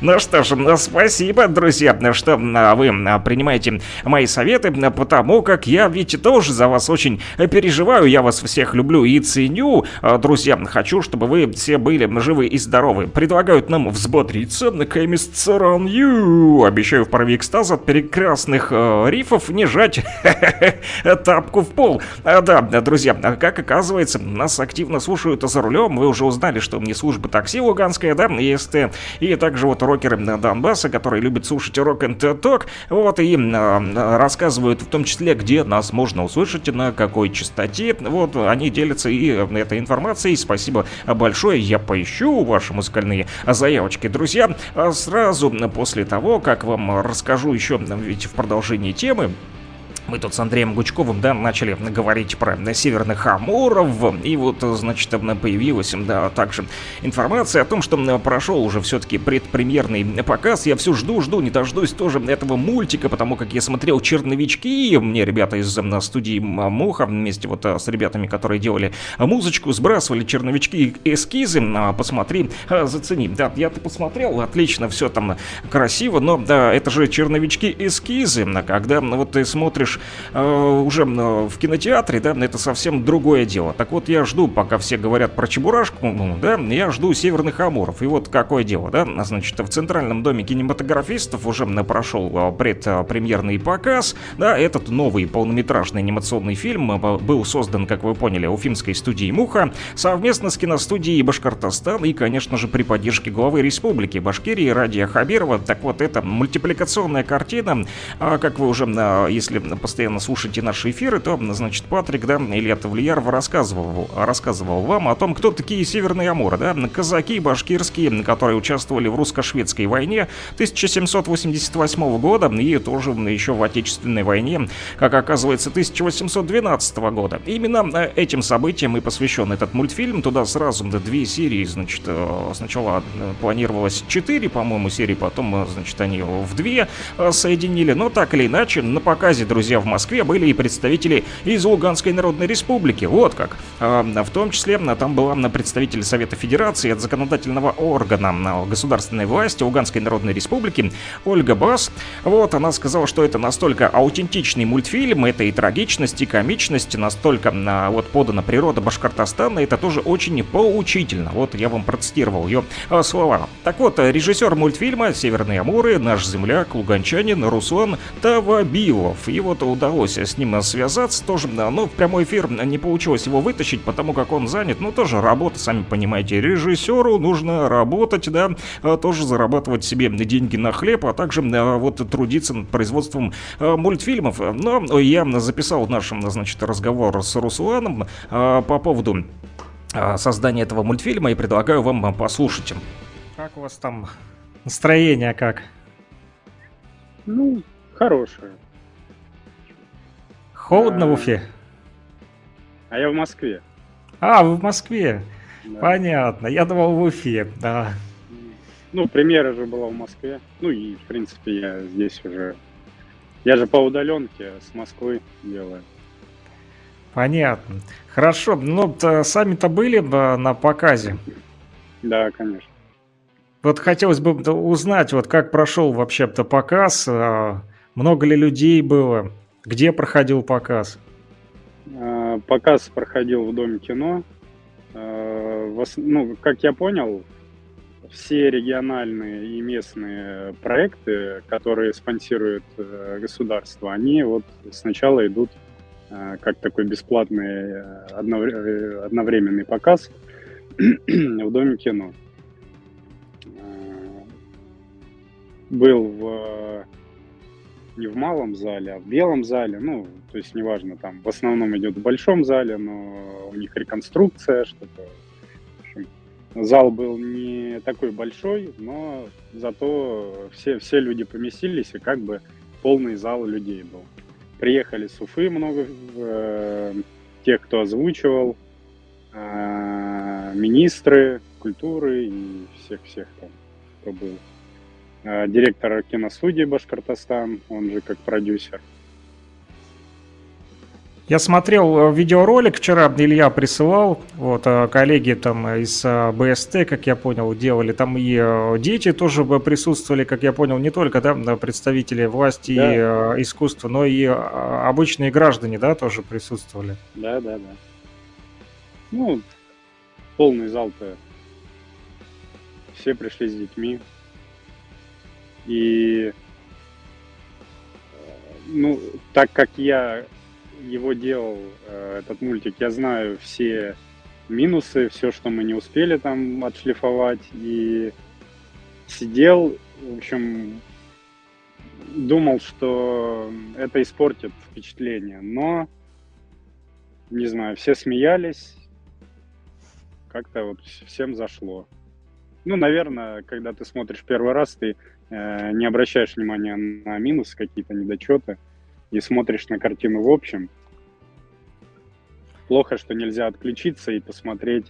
Ну что ж, спасибо, друзья, что вы принимаете мои советы, потому как я ведь тоже за вас очень переживаю, я вас всех люблю и ценю. Друзья, хочу, чтобы вы все были живы и здоровы. Предлагают нам взбодриться на Run You. Обещаю в порыве экстаза от прекрасных э, рифов не жать тапку в пол. А, да, друзья, как оказывается, нас активно слушают за рулем. Вы уже узнали, что мне служба такси Россия Луганская, да, ЕСТ, и также вот рокеры Донбасса, которые любят слушать рок and ток, вот, и э, рассказывают в том числе, где нас можно услышать, на какой частоте, вот, они делятся и этой информацией, спасибо большое, я поищу ваши музыкальные заявочки, друзья, а сразу после того, как вам расскажу еще, ведь в продолжении темы, мы тут с Андреем Гучковым, да, начали говорить про северных амуров, и вот, значит, появилась, да, также информация о том, что прошел уже все-таки предпремьерный показ. Я все жду, жду, не дождусь тоже этого мультика, потому как я смотрел «Черновички», мне ребята из студии Муха вместе вот с ребятами, которые делали музычку, сбрасывали черновички эскизы, а, посмотри, а, зацени. Да, я-то посмотрел, отлично, все там красиво, но, да, это же черновички эскизы, когда вот ты смотришь смотришь э, уже в кинотеатре, да, это совсем другое дело. Так вот, я жду, пока все говорят про Чебурашку, ну, да, я жду Северных Амуров. И вот какое дело, да, значит, в Центральном доме кинематографистов уже прошел э, предпремьерный показ, да, этот новый полнометражный анимационный фильм э, был создан, как вы поняли, уфимской студией «Муха» совместно с киностудией Башкортостан и, конечно же, при поддержке главы республики Башкирии Радия Хабирова. Так вот, это мультипликационная картина, а, как вы уже, если постоянно слушаете наши эфиры, то, значит, Патрик, да, Илья Тавлияров рассказывал, рассказывал вам о том, кто такие Северные Амуры, да, казаки башкирские, которые участвовали в русско-шведской войне 1788 года и тоже еще в Отечественной войне, как оказывается, 1812 года. Именно э, этим событиям и посвящен этот мультфильм. Туда сразу да, две серии, значит, э, сначала э, планировалось четыре, по-моему, серии, потом, значит, они в две соединили. Но так или иначе, на показе, друзья, в Москве были и представители из Луганской Народной Республики. Вот как. А, в том числе там была представитель Совета Федерации от законодательного органа государственной власти Луганской Народной Республики Ольга Бас. Вот, она сказала, что это настолько аутентичный мультфильм, это и трагичность, и комичность, настолько а, вот подана природа Башкортостана, это тоже очень поучительно. Вот я вам процитировал ее а, слова. Так вот, режиссер мультфильма «Северные Амуры», наш земляк, луганчанин Руслан Тавабилов. И вот удалось с ним связаться тоже, но в прямой эфир не получилось его вытащить, потому как он занят, ну тоже работа, сами понимаете, режиссеру нужно работать, да, а тоже зарабатывать себе деньги на хлеб, а также а, вот трудиться над производством а, мультфильмов. Но я записал наш, значит, разговор с Русланом по поводу создания этого мультфильма и предлагаю вам послушать. Как у вас там настроение как? Ну, хорошее. Холодно в Уфе? А я в Москве. А, вы в Москве. Да. Понятно. Я думал в Уфе, да. Ну, премьера же была в Москве. Ну и, в принципе, я здесь уже... Я же по удаленке с Москвы делаю. Понятно. Хорошо. Ну, сами-то были бы на показе? Да, конечно. Вот хотелось бы узнать, вот как прошел вообще-то показ, а, много ли людей было? Где проходил показ? А, показ проходил в Доме кино. А, ну, как я понял, все региональные и местные проекты, которые спонсирует э, государство, они вот сначала идут э, как такой бесплатный э, одновременный показ в Доме кино. Был в не в малом зале, а в белом зале. Ну, то есть неважно, там в основном идет в большом зале, но у них реконструкция, что-то. Зал был не такой большой, но зато все, все люди поместились, и как бы полный зал людей был. Приехали с Уфы много э, тех, кто озвучивал, э, министры культуры и всех-всех там, кто был. Э, директор киностудии Башкортостан, он же как продюсер. Я смотрел э, видеоролик вчера, Илья присылал, вот, э, коллеги там из БСТ, как я понял, делали, там и дети тоже присутствовали, как я понял, не только, да, представители власти да. и искусства, но и обычные граждане, да, тоже присутствовали. Да, да, да. Ну, полный зал-то, все пришли с детьми, и ну, так как я его делал, э, этот мультик, я знаю все минусы, все, что мы не успели там отшлифовать. И сидел, в общем, думал, что это испортит впечатление. Но, не знаю, все смеялись, как-то вот всем зашло. Ну, наверное, когда ты смотришь первый раз, ты э, не обращаешь внимания на минусы, какие-то недочеты, и смотришь на картину в общем. Плохо, что нельзя отключиться и посмотреть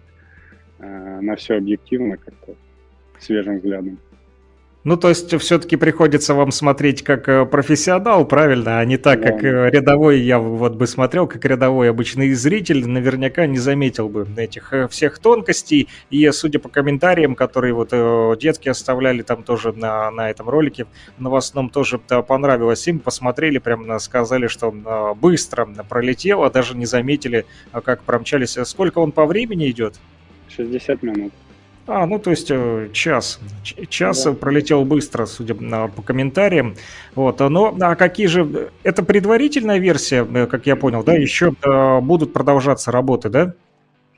э, на все объективно как-то свежим взглядом. Ну, то есть все-таки приходится вам смотреть как э, профессионал, правильно, а не так, Да. как э, рядовой. Я вот бы смотрел, как рядовой обычный зритель, наверняка не заметил бы этих э, всех тонкостей. И судя по комментариям, которые вот детки оставляли там тоже на, на этом ролике, новостном тоже да, понравилось им, посмотрели, прям сказали, что э, быстро пролетело, даже не заметили, а как промчались. Сколько он по времени идет? 60 минут. А, ну то есть э, час. Час Да. э, пролетел быстро, судя по комментариям. Вот, э, но а какие же... Это предварительная версия, э, как я понял, да? Еще э, будут продолжаться работы, да?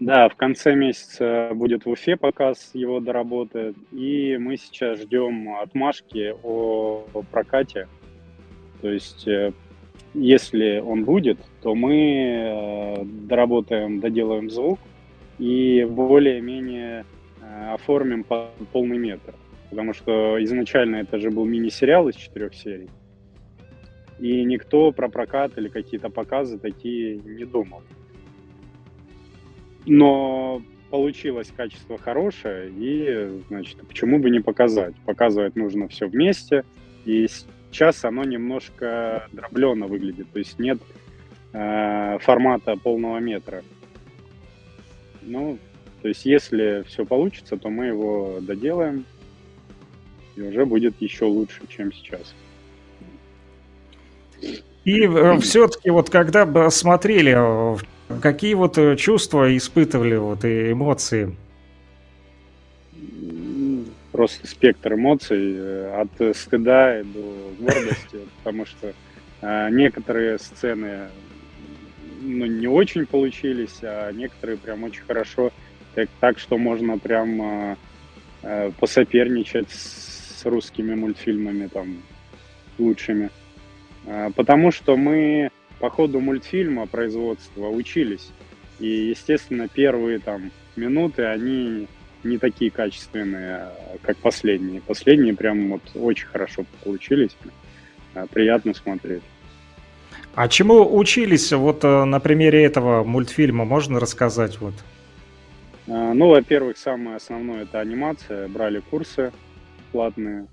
Да, в конце месяца будет в Уфе показ его доработает. И мы сейчас ждем отмашки о прокате. То есть, э, если он будет, то мы э, доработаем, доделаем звук и более-менее э, оформим по полный метр. Потому что изначально это же был мини-сериал из четырех серий. И никто про прокат или какие-то показы такие не думал. Но получилось качество хорошее, и, значит, почему бы не показать? Показывать нужно все вместе, и сейчас оно немножко дроблено выглядит, то есть нет э, формата полного метра. Ну, то есть если все получится, то мы его доделаем, и уже будет еще лучше, чем сейчас. И все-таки вот когда бы смотрели, э, какие вот э, чувства испытывали, вот и эмоции? Просто спектр эмоций э, от стыда до гордости, потому что э, некоторые сцены ну, не очень получились, а некоторые прям очень хорошо, так, так что можно прям э, э, посоперничать с русскими мультфильмами там лучшими. Э, Потому что мы по ходу мультфильма производства учились. И, естественно, первые там минуты, они не такие качественные, а, как последние. Последние прям вот очень хорошо получились. А, Приятно смотреть. А чему учились вот э, на примере этого мультфильма, можно рассказать? Вот? А, Ну, во-первых, самое основное это анимация. Брали курсы платные.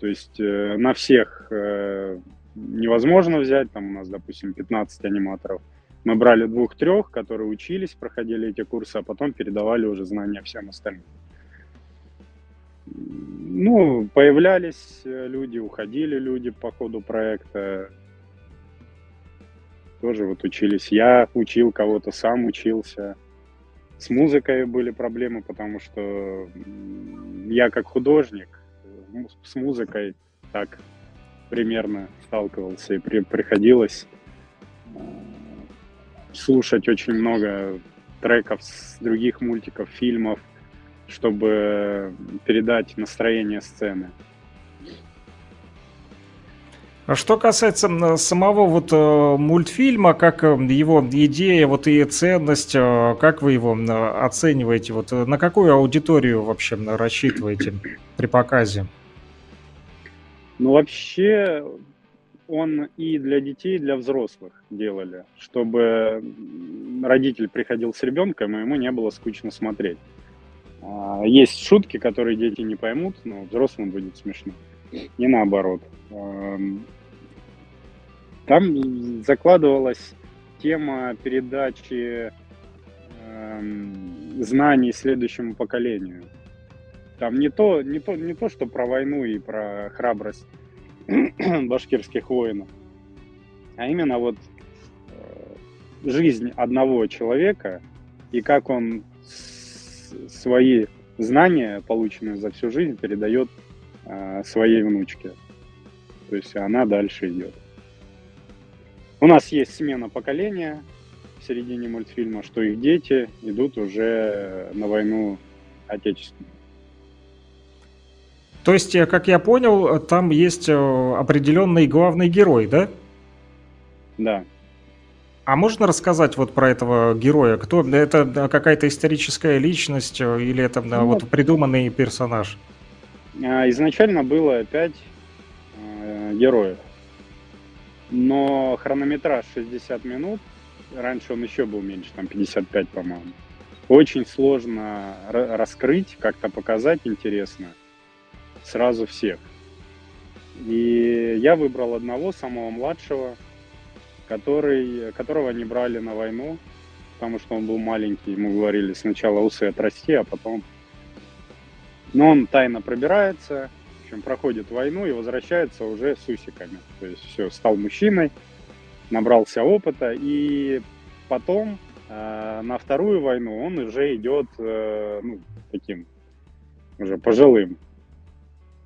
То есть э, на всех э, невозможно взять. Там у нас, допустим, 15 аниматоров. Мы брали двух-трех, которые учились, проходили эти курсы, а потом передавали уже знания всем остальным. Ну, появлялись э, люди, уходили люди по ходу проекта. Тоже вот учились. Я учил кого-то, сам учился. С музыкой были проблемы, потому что я как художник м- с музыкой так примерно сталкивался и при- приходилось э, слушать очень много треков с других мультиков, фильмов, чтобы передать настроение сцены. Что касается самого вот э, мультфильма, как э, его идея, вот и ценность, э, как вы его оцениваете, вот на какую аудиторию вообще рассчитываете при показе? Ну, вообще, он и для детей, и для взрослых делали, чтобы родитель приходил с ребенком, и ему не было скучно смотреть. А, Есть шутки, которые дети не поймут, но взрослым будет смешно. И наоборот. Ам, Там закладывалась тема передачи эм, знаний следующему поколению. Там не то, не то, не то, что про войну и про храбрость башкирских воинов, а именно вот э, жизнь одного человека и как он свои знания, полученные за всю жизнь, передает своей внучке. То есть она дальше идет. У нас есть смена поколения, в середине мультфильма, что их дети идут уже на войну отечественную. То есть, э, как я понял, там есть э, определенный главный герой, да? Да. А можно рассказать вот про этого героя? Кто это какая-то историческая личность э, или это ну, вот придуманный персонаж? А, изначально было пять э, героев, но хронометраж 60 минут, раньше он еще был меньше, там 55, по-моему. Очень сложно раскрыть, как-то показать интересно сразу всех. И я выбрал одного, самого младшего, который, которого они брали на войну, потому что он был маленький, ему говорили сначала усы отрасти, а потом... Но он тайно пробирается, в общем, проходит войну и возвращается уже с усиками. То есть все, стал мужчиной, набрался опыта, и потом э, на вторую войну он уже идет э, ну, таким уже пожилым,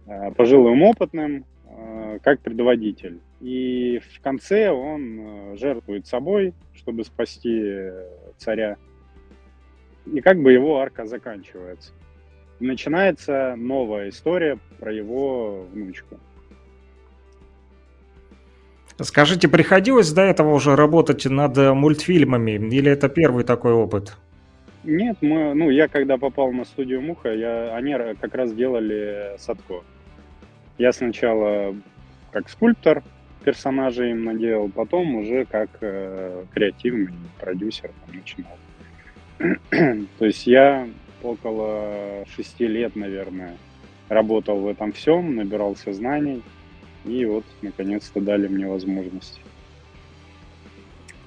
э, пожилым опытным, э, как предводитель. И в конце он э, жертвует собой, чтобы спасти э, царя. И как бы его арка заканчивается. Начинается новая история про его внучку. Скажите, приходилось до этого уже работать над мультфильмами, или это первый такой опыт? Нет, мы, ну, я когда попал на студию Муха, я, они как раз делали Садко. Я сначала как скульптор персонажей им наделал, потом уже как э, креативный продюсер там, начинал. То есть я около шести лет, наверное, работал в этом всем, набирался знаний, и вот наконец-то дали мне возможность.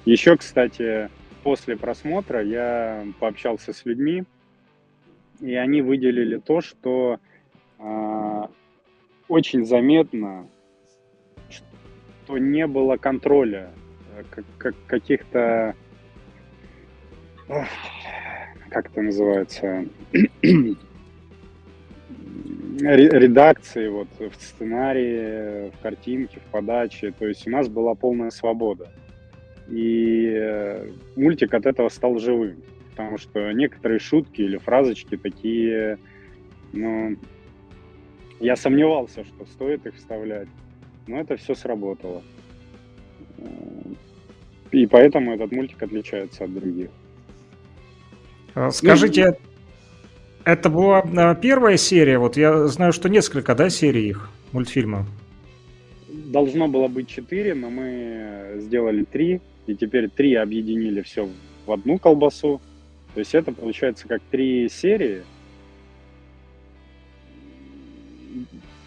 Еще, кстати, после просмотра я пообщался с людьми, и они выделили то, что э, очень заметно что не было контроля как, каких-то как это называется редакции вот в сценарии, в картинке, в подаче. То есть у нас была полная свобода. И э, мультик от этого стал живым. Потому что некоторые шутки или фразочки такие, ну, я сомневался, что стоит их вставлять. Но это все сработало. И поэтому этот мультик отличается от других. А, скажите, ну, это была а, первая серия? Вот я знаю, что несколько, да, серий их мультфильма? Должно было быть четыре, но мы сделали три, и теперь три объединили все в одну колбасу. То есть это получается как три серии,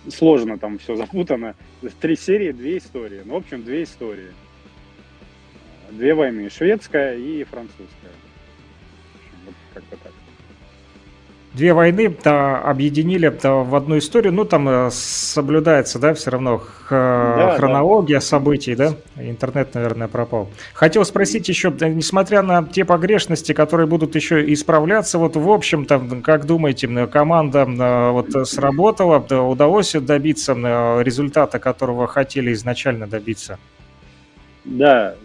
сложно там все запутано. Три серии, две истории. Ну, в общем, две истории. Две войны. Шведская и французская. Как-то так. Две войны да, объединили да, в одну историю. Ну, там э, соблюдается, да, все равно да, хронология да. событий, да? Интернет, наверное, пропал. Хотел спросить еще, несмотря на те погрешности, которые будут еще исправляться, вот в общем-то, как думаете, команда э, вот сработала, удалось добиться э, результата, которого хотели изначально добиться? Да,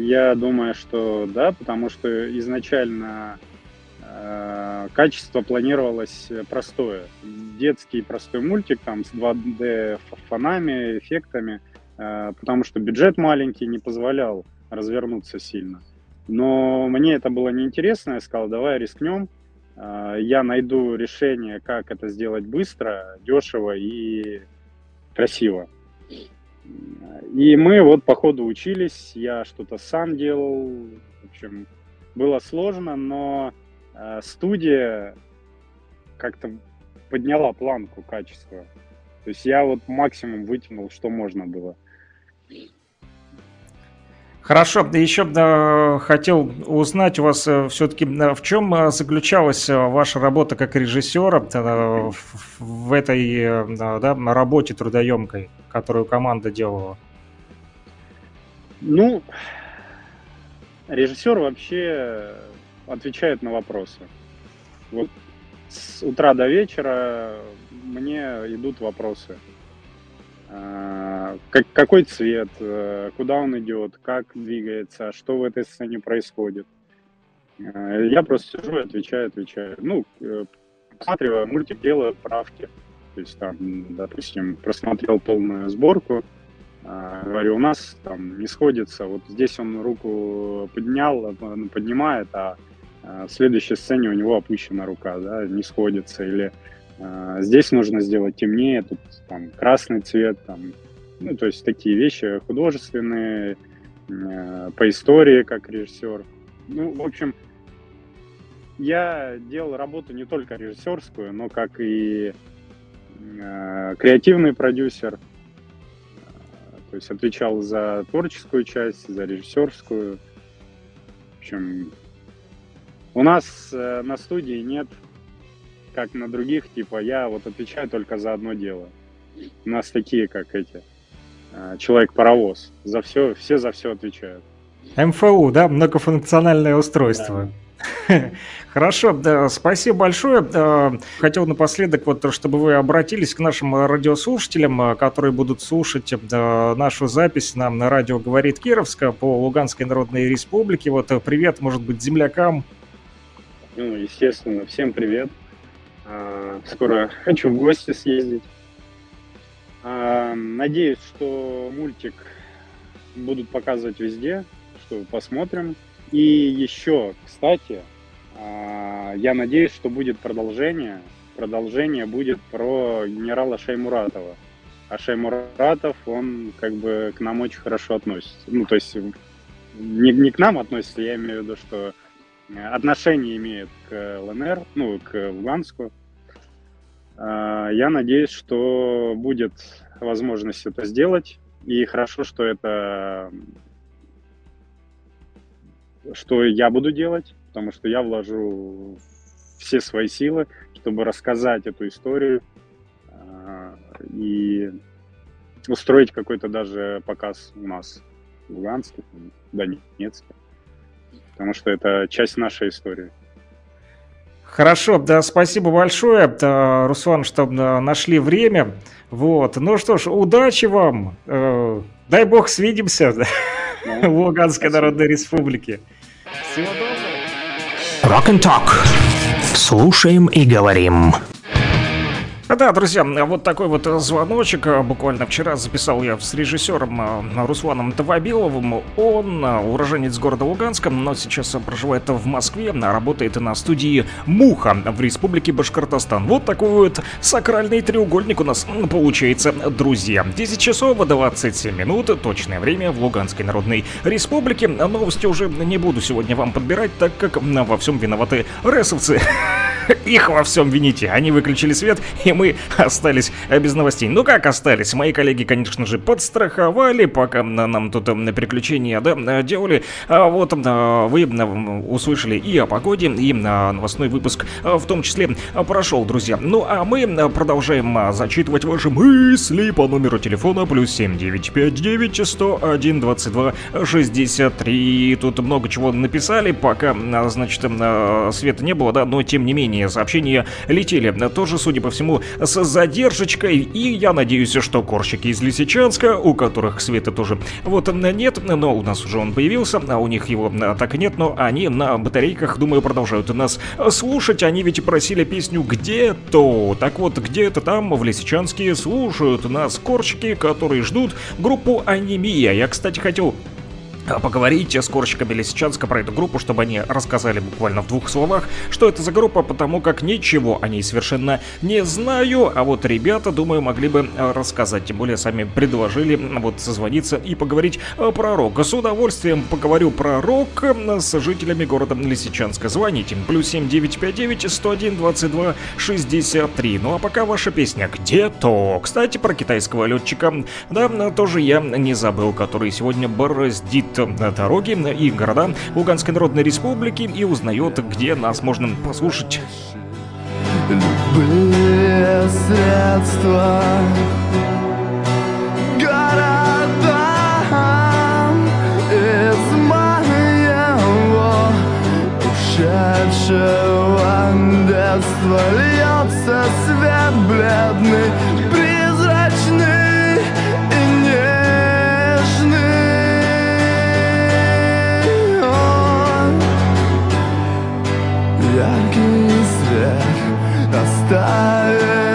я думаю, что да, потому что изначально Э, качество планировалось простое. Детский простой мультик там с 2D фонами, эффектами, э, потому что бюджет маленький не позволял развернуться сильно. Но мне это было неинтересно, я сказал, давай рискнем, э, я найду решение, как это сделать быстро, дешево и красиво. И мы вот по ходу учились, я что-то сам делал, в общем, было сложно, но Э, студия как-то подняла планку качества. То есть я вот максимум вытянул, что можно было. Хорошо, еще да, хотел узнать у вас э, все-таки, э, в чем заключалась ваша работа как режиссера в этой да, работе трудоемкой, которую команда делала? Ну, режиссер вообще отвечает на вопросы. Вот с утра до вечера мне идут вопросы. А, а, как, какой цвет, э, куда он идет, как двигается, что в этой сцене происходит. Э, я просто сижу и отвечаю, отвечаю. Ну, э, просматриваю мультик, делаю правки. То есть там, допустим, просмотрел полную сборку, а, говорю, у нас там не сходится, вот здесь он руку поднял, поднимает, а в следующей сцене у него опущена рука, да, не сходится, или а, здесь нужно сделать темнее, тут там красный цвет, там, ну, то есть такие вещи художественные, э, по истории как режиссер. Ну, в общем, я делал работу не только режиссерскую, но как и э, креативный продюсер. То есть отвечал за творческую часть, за режиссерскую. В общем, у нас э, на студии нет как на других, типа, я вот отвечаю только за одно дело. У нас такие, как эти, а, человек-паровоз. За все, все за все отвечают. МФУ, да, многофункциональное устройство. Да. Хорошо, да, спасибо большое. Хотел напоследок, вот, чтобы вы обратились к нашим радиослушателям, которые будут слушать нашу запись нам на радио «Говорит Кировска» по Луганской Народной Республике. Вот привет, может быть, землякам. Ну, естественно, всем привет. А, скоро хочу в гости съездить. А, надеюсь, что мультик будут показывать везде, что посмотрим. И еще, кстати, а, я надеюсь, что будет продолжение. Продолжение будет про генерала Шаймуратова. А Шаймуратов, он как бы к нам очень хорошо относится. Ну, то есть не, не к нам относится, я имею в виду, что отношение имеет к ЛНР, ну, к Луганску. А, я надеюсь, что будет возможность это сделать. И хорошо, что это что я буду делать, потому что я вложу все свои силы, чтобы рассказать эту историю а, и устроить какой-то даже показ у нас в Луганске, в Донецке, потому что это часть нашей истории. Хорошо, да, спасибо большое, да, Руслан, что да, нашли время. Вот, ну что ж, удачи вам. Э, дай бог свидимся в Луганской Народной Республике. Всего доброго. Rock and Talk. Слушаем и говорим. Да, друзья, вот такой вот звоночек. Буквально вчера записал я с режиссером э, Русланом Тавабиловым. Он э, уроженец города Луганска, но сейчас проживает в Москве, работает на студии «Муха» в республике Башкортостан. Вот такой вот сакральный треугольник у нас получается, друзья. 10 часов 27 минут, точное время в Луганской Народной Республике. Новости уже не буду сегодня вам подбирать, так как во всем виноваты ресовцы. Их во всем вините. Они выключили свет, и мы остались без новостей. Ну как остались? Мои коллеги, конечно же, подстраховали, пока нам тут на приключения да, делали. А вот вы услышали и о погоде, и новостной выпуск в том числе прошел, друзья. Ну а мы продолжаем зачитывать ваши мысли по номеру телефона плюс 7959 101 22 63. Тут много чего написали, пока, значит, света не было, да, но тем не менее сообщения летели тоже, судя по всему, с задержечкой. И я надеюсь, что корщики из Лисичанска, у которых света тоже вот нет, но у нас уже он появился, а у них его так и нет, но они на батарейках, думаю, продолжают нас слушать. Они ведь просили песню «Где-то». Так вот, где-то там, в Лисичанске, слушают нас корчики, которые ждут группу «Анемия». Я, кстати, хотел поговорить с корщиками Лисичанска про эту группу, чтобы они рассказали буквально в двух словах, что это за группа, потому как ничего о ней совершенно не знаю, а вот ребята, думаю, могли бы э, рассказать, тем более сами предложили вот созвониться и поговорить э, про рок. С удовольствием поговорю про рок э, с жителями города Лисичанска. Звоните, плюс 7959 101 22 63. Ну а пока ваша песня «Где-то». Кстати, про китайского летчика, да, тоже я не забыл, который сегодня бороздит дороги и города Луганской Народной Республики и узнает, где нас можно послушать. Любые средства города из моего ушедшего детства льется свет бледный, оставит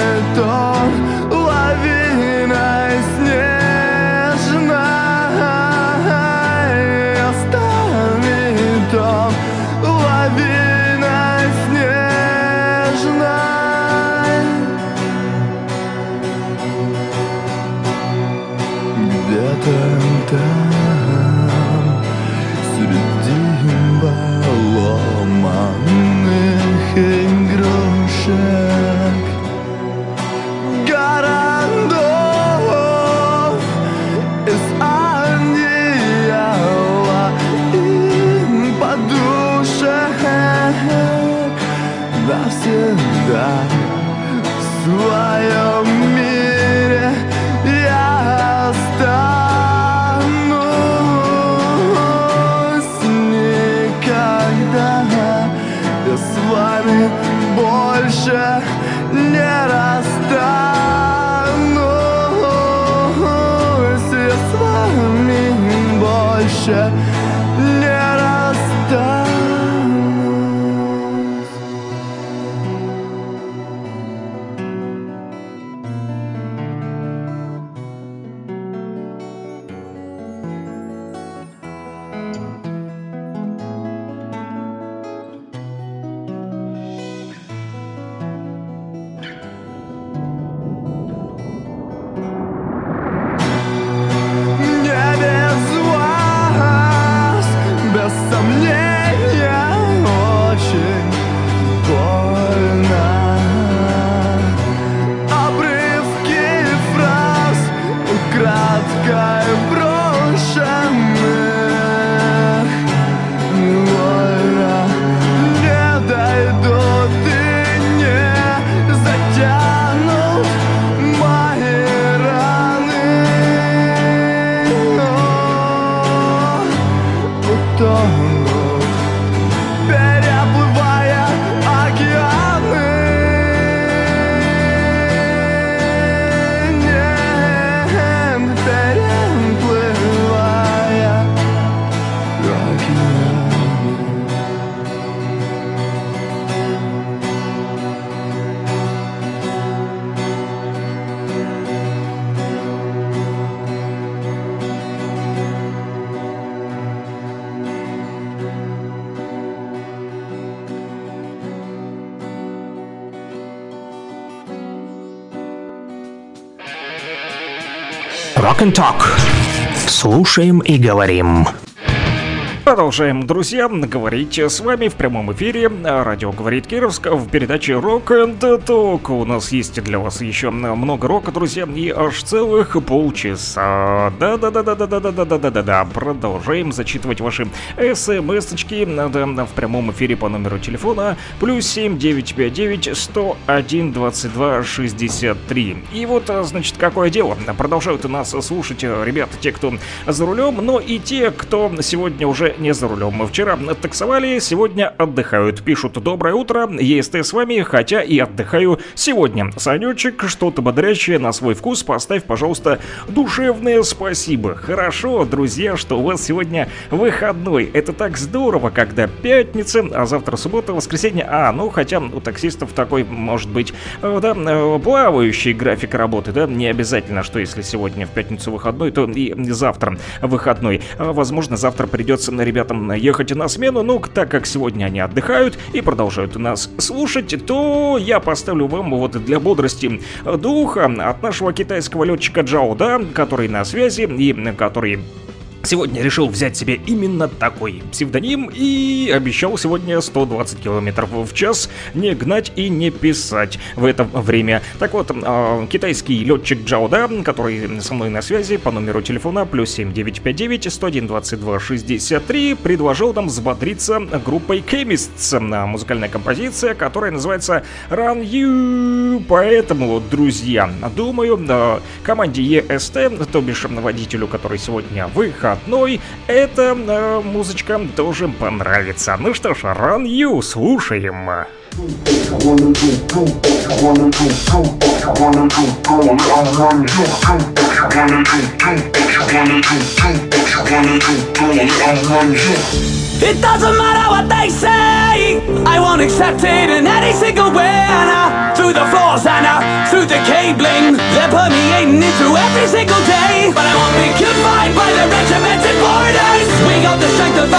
Слушаем и говорим. Продолжаем, друзья, говорить с вами в прямом эфире. Радио говорит Кировск в передаче Rock and Talk. У нас есть для вас еще много рока, друзья, и аж целых полчаса. Да-да-да-да-да-да-да-да-да-да. Продолжаем зачитывать ваши смс-очки в прямом эфире по номеру телефона плюс 7959 101 22 63. И вот, значит, какое дело. Продолжают нас слушать э, ребята, те, кто за рулем, но и те, кто сегодня уже не за рулем. Вчера таксовали, сегодня отдыхают. Пишут «Доброе утро, ЕСТ с вами, хотя и отдыхаю сегодня». Санечек, что-то бодрящее на свой вкус, поставь, пожалуйста, душевное спасибо. Хорошо, друзья, что у вас сегодня выходной. Это так здорово, когда пятница, а завтра суббота, воскресенье. А, ну, хотя у таксистов такой, может быть, э, да, э, плавающий график работы, да, не обязательно, что если сегодня в пятницу выходной, то и завтра выходной. А, Возможно, завтра придется ребятам ехать на смену, но так как сегодня они отдыхают и продолжают нас слушать, то я поставлю вам вот для бодрости духа от нашего китайского летчика Джао, да, который на связи и который Сегодня решил взять себе именно такой псевдоним и обещал сегодня 120 км в час не гнать и не писать в это время. Так вот, э, китайский летчик Джао Да, который со мной на связи по номеру телефона плюс 7959 101 22 63, предложил нам взбодриться группой Chemists. на Музыкальная композиция, которая называется Run You. Поэтому, друзья, думаю, э, команде EST, то бишь водителю, который сегодня выходной, эта э, музычка тоже понравится. Ну что ж, Run You, слушаем. It doesn't matter what they say, I won't accept it in any single way. And uh, through the floors and uh, through the cabling, they're permeating into every single day. But I won't be confined by the regimented borders. We got the strength of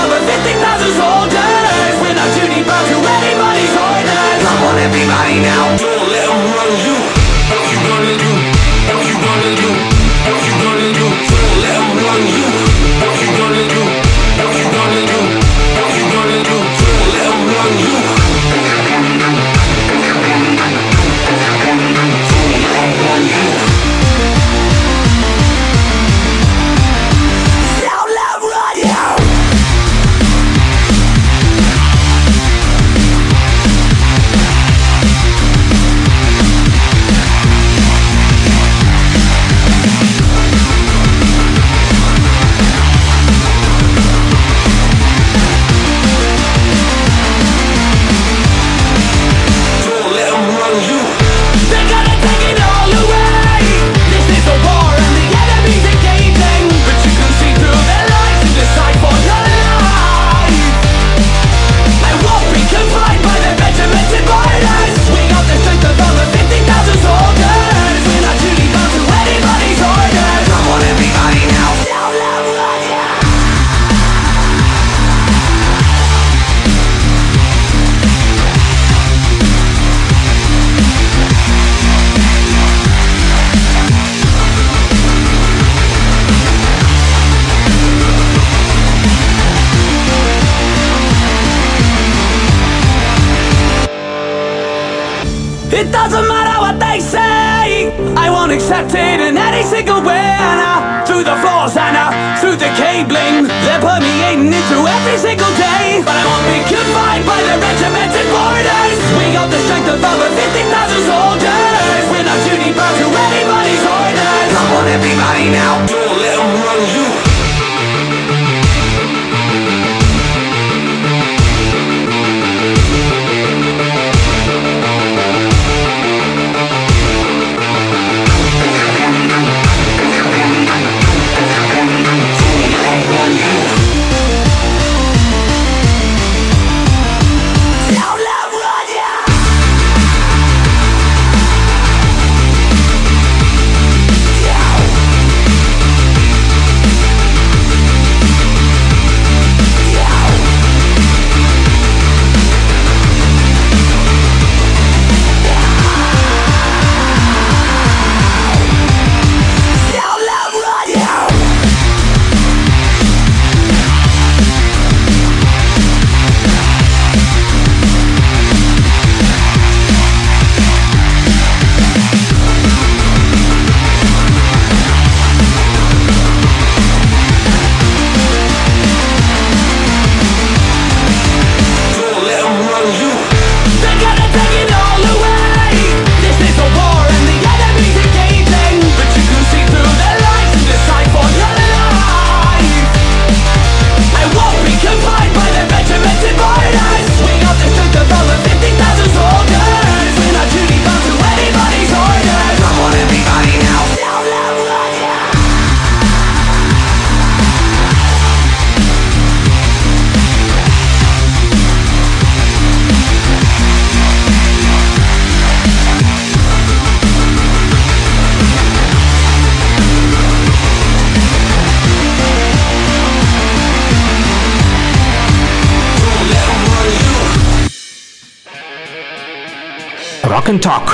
Rock and Talk.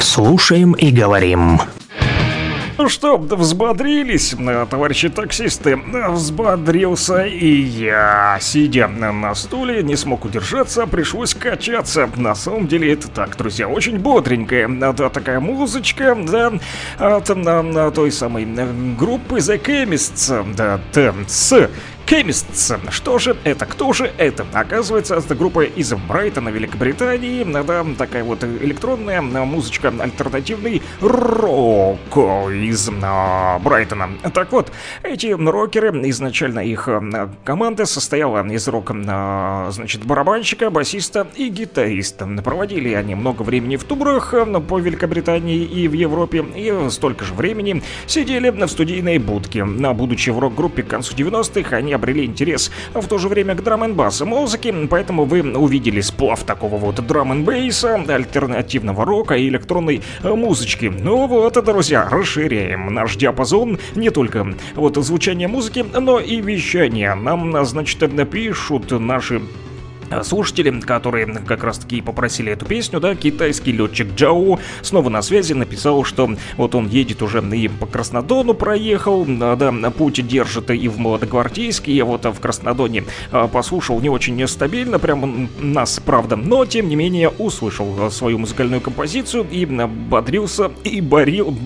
Слушаем и говорим. Ну что, взбодрились, э, товарищи таксисты? Э, Взбодрился и я. Сидя на стуле, не смог удержаться, пришлось качаться. На самом деле это так, друзья, очень бодренькая да, такая музычка, да, от на, на той самой э, группы The Chemists, да, с Chemists. Что же это? Кто же это? Оказывается, это группа из Брайтона, Великобритании. Да, такая вот электронная музычка, альтернативный рок из а, Брайтона. Так вот, эти рокеры, изначально их а, команда состояла из рок, а, значит, барабанщика, басиста и гитариста. Проводили они много времени в тубрах а, по Великобритании и в Европе, и столько же времени сидели в студийной будке. Будучи в рок-группе к концу 90-х, они приобрели интерес в то же время к драм н музыке, поэтому вы увидели сплав такого вот драм н альтернативного рока и электронной музычки. Ну вот, друзья, расширяем наш диапазон не только вот звучание музыки, но и вещание. Нам, значит, пишут наши слушатели, которые как раз таки попросили эту песню, да, китайский летчик Джао снова на связи написал, что вот он едет уже и по Краснодону проехал, да, путь держит и в Молодогвардейске, я вот в Краснодоне а, послушал не очень нестабильно, прям нас, правда, но тем не менее услышал свою музыкальную композицию и бодрился и борил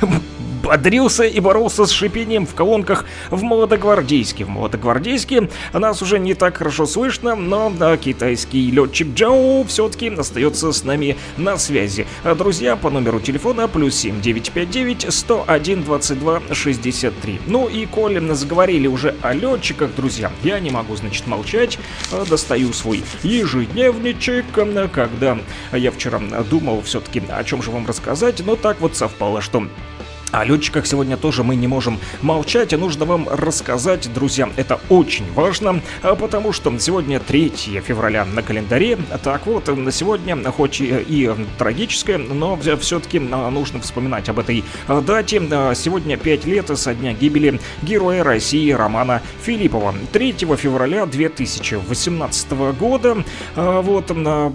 бодрился и боролся с шипением в колонках в Молодогвардейске. В Молодогвардейске нас уже не так хорошо слышно, но китайский летчик Джоу все-таки остается с нами на связи. А, друзья, по номеру телефона плюс 7959 101 22 63. Ну и коли заговорили уже о летчиках, друзья, я не могу, значит, молчать. А, достаю свой ежедневничек, когда я вчера думал все-таки о чем же вам рассказать, но так вот совпало, что о летчиках сегодня тоже мы не можем молчать, и нужно вам рассказать, друзья, это очень важно, а потому что сегодня 3 февраля на календаре. Так вот, на сегодня, хоть и трагическое, но все-таки нужно вспоминать об этой дате. Сегодня 5 лет со дня гибели героя России Романа Филиппова. 3 февраля 2018 года, вот,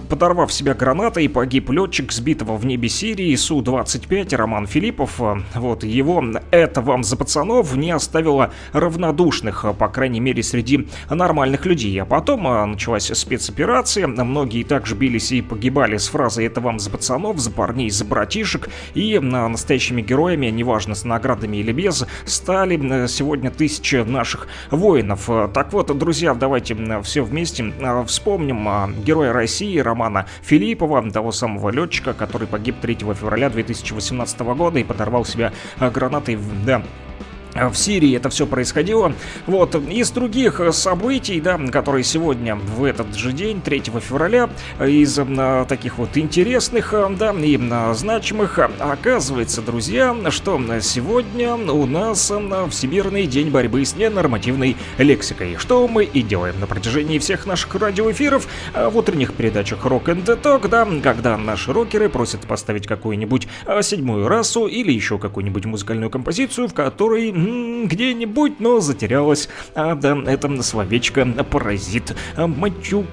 подорвав себя гранатой, погиб летчик сбитого в небе Сирии Су-25 Роман Филиппов вот его «Это вам за пацанов» не оставило равнодушных, по крайней мере, среди нормальных людей. А потом а, началась спецоперация, многие также бились и погибали с фразой «Это вам за пацанов», за парней, за братишек, и а, настоящими героями, неважно с наградами или без, стали сегодня тысячи наших воинов. Так вот, друзья, давайте все вместе а, вспомним героя России Романа Филиппова, того самого летчика, который погиб 3 февраля 2018 года и подорвал себя гранатой, да, в Сирии это все происходило. Вот, из других событий, да, которые сегодня, в этот же день, 3 февраля, из а, таких вот интересных, да, и значимых, оказывается, друзья, что сегодня у нас Всемирный день борьбы с ненормативной лексикой, что мы и делаем на протяжении всех наших радиоэфиров, в утренних передачах Rock and Talk, да, когда наши рокеры просят поставить какую-нибудь седьмую расу или еще какую-нибудь музыкальную композицию, в которой где-нибудь, но затерялась. А, да, это словечко паразит а, матючок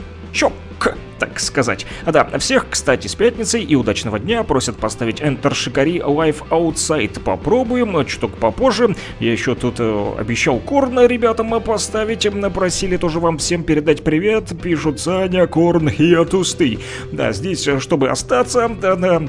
так сказать. А да, всех, кстати, с пятницей и удачного дня просят поставить Enter Shikari Live Outside. Попробуем, чуток попозже. Я еще тут э, обещал Корна ребятам поставить. Просили тоже вам всем передать привет. Пишут Саня, Корн, я тустый. Да, здесь, э, чтобы остаться, да, да,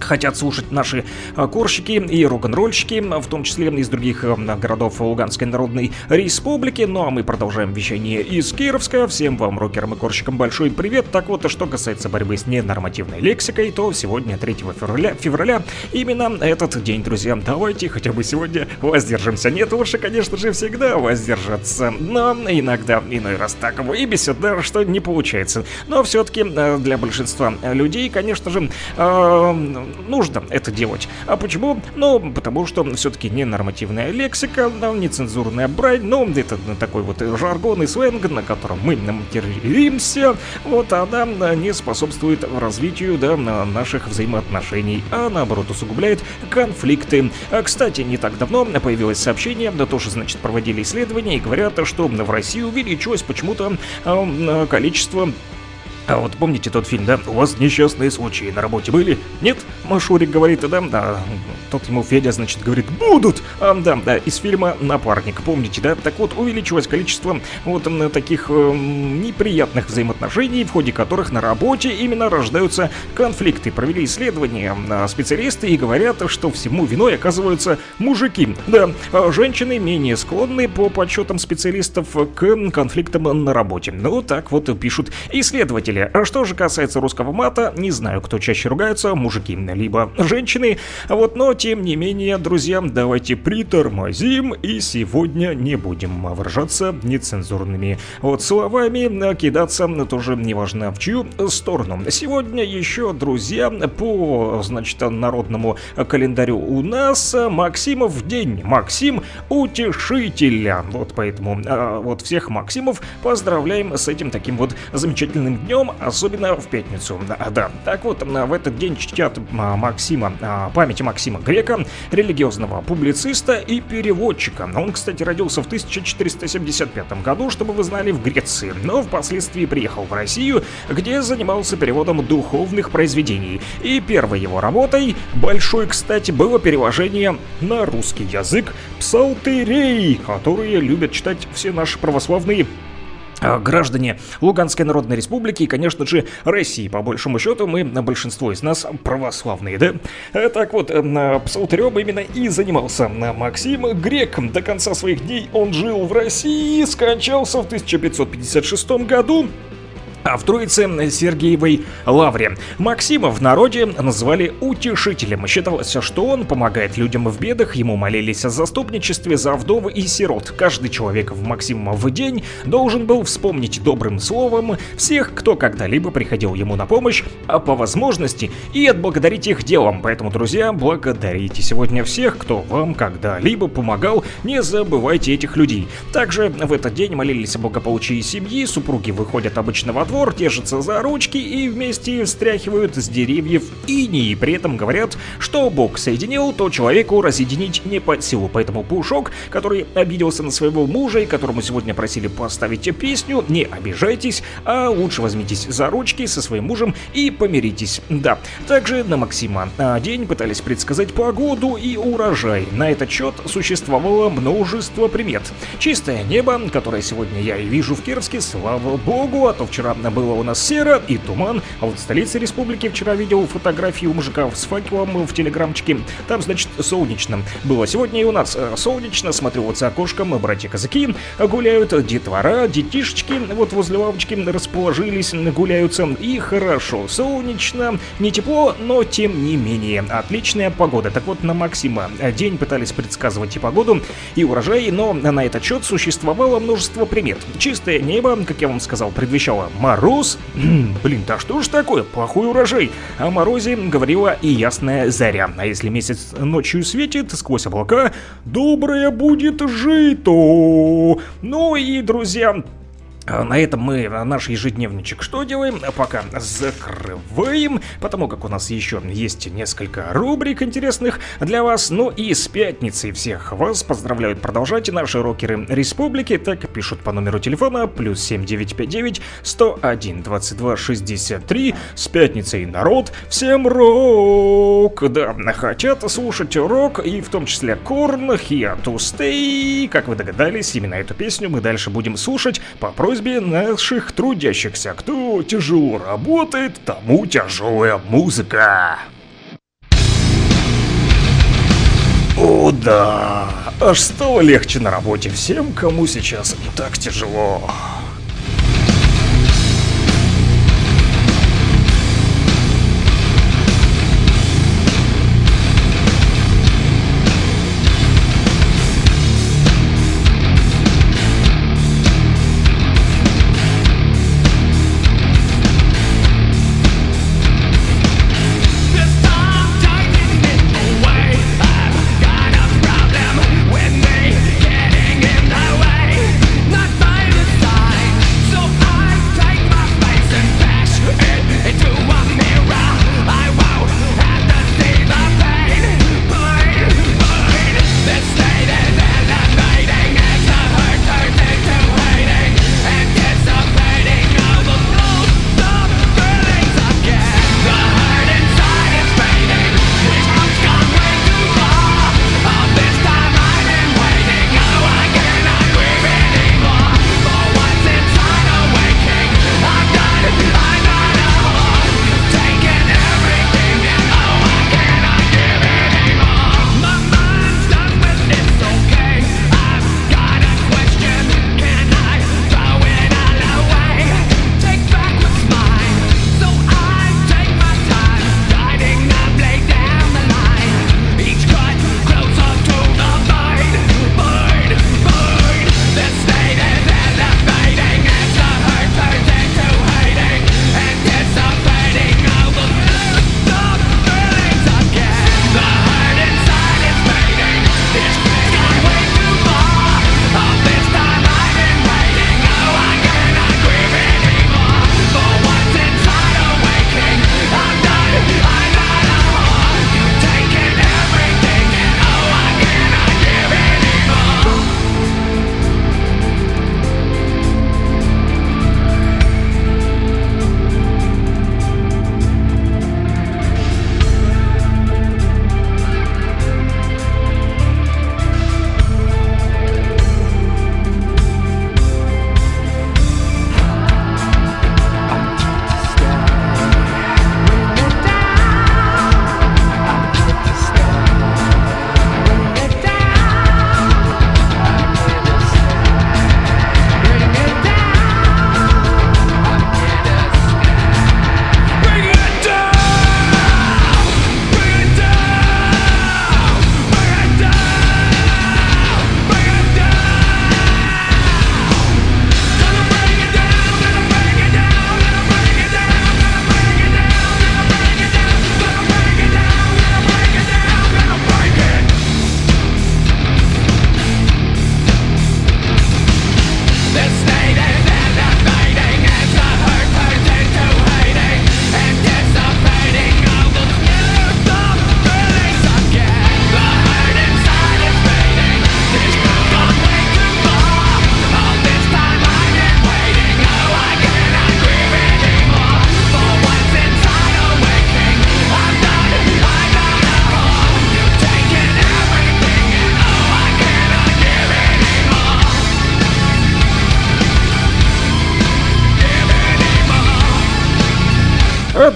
хотят слушать наши а, корщики и рок-н-ролльщики, в том числе из других а, городов Луганской Народной Республики. Ну а мы продолжаем вещание из Кировска. Всем вам, рокерам и корщикам, большой привет. Так вот, что касается борьбы с ненормативной лексикой, то сегодня, 3 февраля, февраля именно этот день, друзья. Давайте хотя бы сегодня воздержимся. Нет, лучше, конечно же, всегда воздержаться. Но иногда, иной раз так и бесит, да, что не получается. Но все-таки а, для большинства людей, конечно же, нужно это делать. А почему? Ну, потому что все-таки не нормативная лексика, нецензурная брань, ну, это такой вот жаргон и сленг, на котором мы материмся, вот она не способствует развитию, да, наших взаимоотношений, а наоборот усугубляет конфликты. А, кстати, не так давно появилось сообщение, да тоже, значит, проводили исследования и говорят, что в России увеличилось почему-то э, количество а вот помните тот фильм, да? У вас несчастные случаи на работе были? Нет? Машурик говорит, да? Да. Тот ему Федя, значит, говорит, будут! А, да, да, из фильма «Напарник», помните, да? Так вот, увеличилось количество вот таких э, неприятных взаимоотношений, в ходе которых на работе именно рождаются конфликты. Провели исследования специалисты и говорят, что всему виной оказываются мужики. Да, а женщины менее склонны по подсчетам специалистов к конфликтам на работе. Ну, так вот пишут исследователи. Слушатели. А Что же касается русского мата, не знаю, кто чаще ругаются, мужики либо женщины. Вот, но тем не менее, друзья, давайте притормозим и сегодня не будем выражаться нецензурными вот словами, кидаться тоже неважно в чью сторону. Сегодня еще, друзья, по, значит, народному календарю у нас Максимов день. Максим Утешителя. Вот поэтому а, вот всех Максимов поздравляем с этим таким вот замечательным днем, особенно в пятницу. Да, да. Так вот, в этот день чтят а, Максима, а, памяти Максима Грека, религиозного публициста и переводчика. Он, кстати, родился в 1475 году, чтобы вы знали, в Греции, но впоследствии приехал в Россию, где занимался переводом духовных произведений. И первой его работой, большой, кстати, было перевожение на русский язык псалтерей, которые любят читать все наши православные а, граждане Луганской Народной Республики и, конечно же, России. По большому счету, мы, большинство из нас православные, да? Э, так вот, э, псалтерем именно и занимался Максим Грек. До конца своих дней он жил в России, скончался в 1556 году а в Троице Сергеевой Лавре. Максима в народе называли утешителем. Считалось, что он помогает людям в бедах, ему молились о заступничестве за вдов и сирот. Каждый человек в Максимов день должен был вспомнить добрым словом всех, кто когда-либо приходил ему на помощь, а по возможности и отблагодарить их делом. Поэтому, друзья, благодарите сегодня всех, кто вам когда-либо помогал, не забывайте этих людей. Также в этот день молились о благополучии семьи, супруги выходят обычно во двор, держатся за ручки и вместе встряхивают с деревьев иней. При этом говорят, что Бог соединил, то человеку разъединить не под силу. Поэтому Пушок, который обиделся на своего мужа и которому сегодня просили поставить песню, не обижайтесь, а лучше возьмитесь за ручки со своим мужем и помиритесь. Да, также на Максима день пытались предсказать погоду и урожай. На этот счет существовало множество примет. Чистое небо, которое сегодня я и вижу в Кировске, слава богу, а то вчера было у нас серо и туман, а вот в столице республики вчера видел фотографии у мужика с факелом в телеграмчике. Там, значит, солнечно было. Сегодня и у нас э, солнечно. Смотрю вот за окошком, братья-казаки гуляют, детвора, детишечки вот возле лавочки расположились, гуляются. И хорошо, солнечно, не тепло, но тем не менее. Отличная погода. Так вот, на Максима день пытались предсказывать и погоду, и урожай, но на этот счет существовало множество примет. Чистое небо, как я вам сказал, предвещало Мороз? Блин, да что ж такое? Плохой урожай. О морозе говорила и ясная заря. А если месяц ночью светит сквозь облака, доброе будет жито. Ну и, друзья, на этом мы наш ежедневничек что делаем? Пока закрываем, потому как у нас еще есть несколько рубрик интересных для вас. Ну и с пятницей всех вас поздравляют продолжать наши рокеры республики. Так пишут по номеру телефона плюс 7959 101 22 63. С пятницей народ, всем рок! Да, хотят слушать рок и в том числе Корн, Here to Stay. Как вы догадались, именно эту песню мы дальше будем слушать по просьбе просьбе наших трудящихся. Кто тяжело работает, тому тяжелая музыка. О да, аж стало легче на работе всем, кому сейчас так тяжело.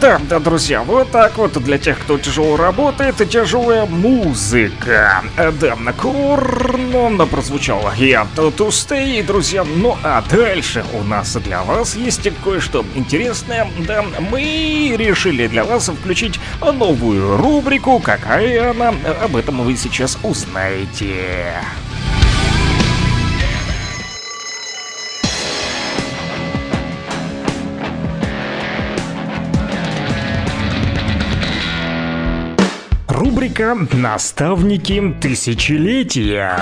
Да, да, друзья, вот так вот для тех, кто тяжело работает, тяжелая музыка. Э, Да, корно прозвучало я to stay, друзья. Ну а дальше у нас для вас есть кое-что интересное. Да, мы решили для вас включить новую рубрику. Какая она? Об этом вы сейчас узнаете. Рубрика «Наставники. Тысячелетия».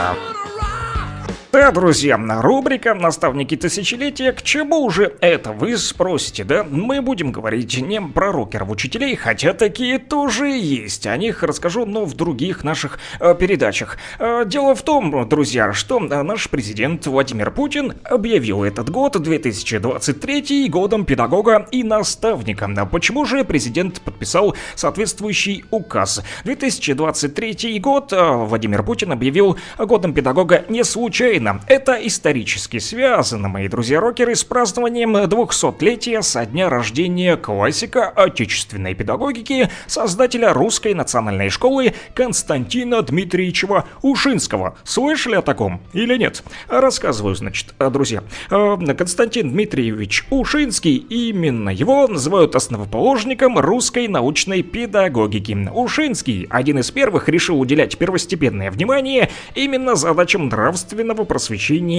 Да, друзья, рубрика «Наставники тысячелетия». К чему же это, вы спросите, да? Мы будем говорить не про рокеров-учителей, хотя такие тоже есть. О них расскажу, но в других наших э, передачах. Э, дело в том, друзья, что э, наш президент Владимир Путин объявил этот год, 2023, годом педагога и наставника. А Почему же президент подписал соответствующий указ? 2023 год э, Владимир Путин объявил годом педагога не случайно. Это исторически связано, мои друзья-рокеры, с празднованием 200-летия со дня рождения классика отечественной педагогики, создателя русской национальной школы Константина Дмитриевича Ушинского. Слышали о таком или нет? Рассказываю, значит, друзья. Э, Константин Дмитриевич Ушинский, именно его называют основоположником русской научной педагогики. Ушинский один из первых решил уделять первостепенное внимание именно задачам нравственного просвещения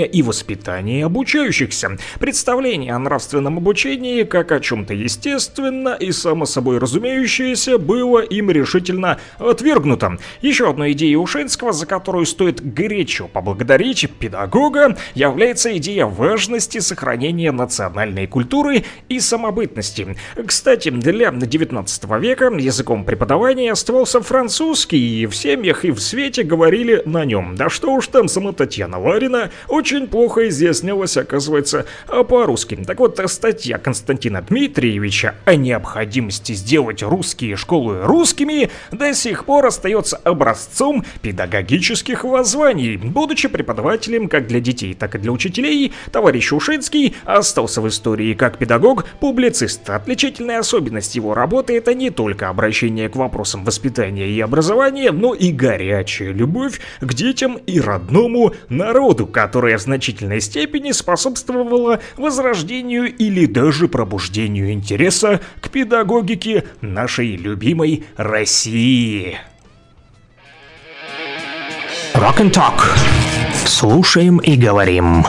и воспитания обучающихся. Представление о нравственном обучении, как о чем-то естественно и само собой разумеющееся, было им решительно отвергнуто. Еще одной идеей Ушинского, за которую стоит горячо поблагодарить педагога, является идея важности сохранения национальной культуры и самобытности. Кстати, для 19 века языком преподавания оставался французский, и в семьях и в свете говорили на нем. Да что уж там, сама Татьяна Ларина очень плохо изъяснялась, оказывается, по-русски. Так вот, статья Константина Дмитриевича о необходимости сделать русские школы русскими до сих пор остается образцом педагогических воззваний. Будучи преподавателем как для детей, так и для учителей, товарищ Ушинский остался в истории как педагог, публицист. Отличительная особенность его работы это не только обращение к вопросам воспитания и образования, но и горячая любовь к детям и родному народу, которая в значительной степени способствовала возрождению или даже пробуждению интереса к педагогике нашей любимой России. Rock and Talk. Слушаем и говорим.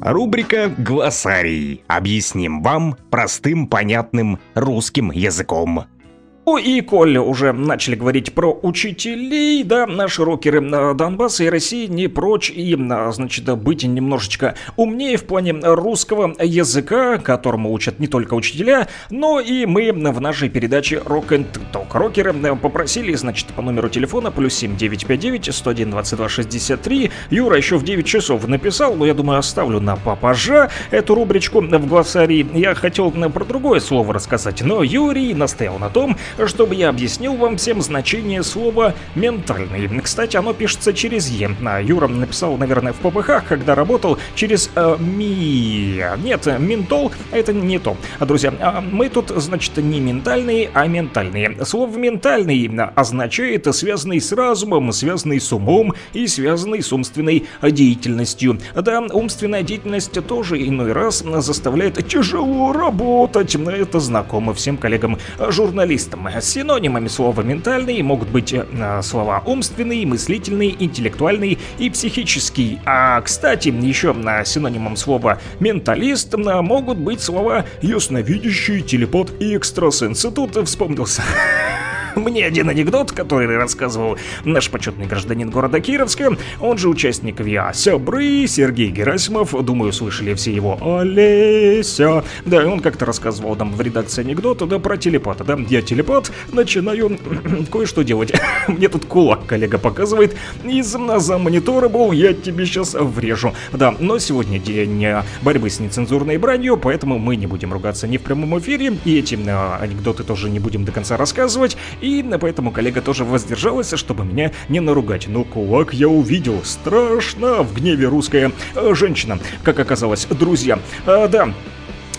Рубрика «Глоссарий». Объясним вам простым, понятным русским языком. Ну и коль уже начали говорить про учителей, да, наши рокеры э, Донбасса и России не прочь и, э, значит, быть немножечко умнее в плане русского языка, которому учат не только учителя, но и мы в нашей передаче Rock and Talk. Рокеры э, попросили, значит, по номеру телефона плюс 7959 101 22 63. Юра еще в 9 часов написал, но я думаю, оставлю на папажа эту рубричку в глоссарии. Я хотел про другое слово рассказать, но Юрий настоял на том, чтобы я объяснил вам всем значение слова «ментальный». Кстати, оно пишется через «е». А Юра написал, наверное, в ППХ, когда работал через э, «ми». Нет, ментол — это не то. Друзья, а мы тут, значит, не ментальные, а ментальные. Слово «ментальный» означает связанный с разумом, связанный с умом и связанный с умственной деятельностью. Да, умственная деятельность тоже иной раз заставляет тяжело работать. Это знакомо всем коллегам-журналистам. Синонимами слова «ментальный» могут быть э, слова «умственный», «мыслительный», «интеллектуальный» и «психический». А, кстати, еще на синонимом слова «менталист» э, могут быть слова «ясновидящий», «телепат» и «экстрасенс». И Тут вспомнился мне один анекдот, который рассказывал наш почетный гражданин города Кировска, он же участник ВИА. Сябры, Сергей Герасимов, думаю, слышали все его Олеся. Да, он как-то рассказывал нам в редакции анекдота, да, про телепата, да, я телепат, начинаю кое-что делать. Мне тут кулак коллега показывает, из за монитора был, я тебе сейчас врежу. Да, но сегодня день э, борьбы с нецензурной бранью, поэтому мы не будем ругаться ни в прямом эфире, и эти э, анекдоты тоже не будем до конца рассказывать, и поэтому коллега тоже воздержалась, чтобы меня не наругать. Но кулак я увидел. Страшно в гневе русская э, женщина. Как оказалось, друзья. А, да,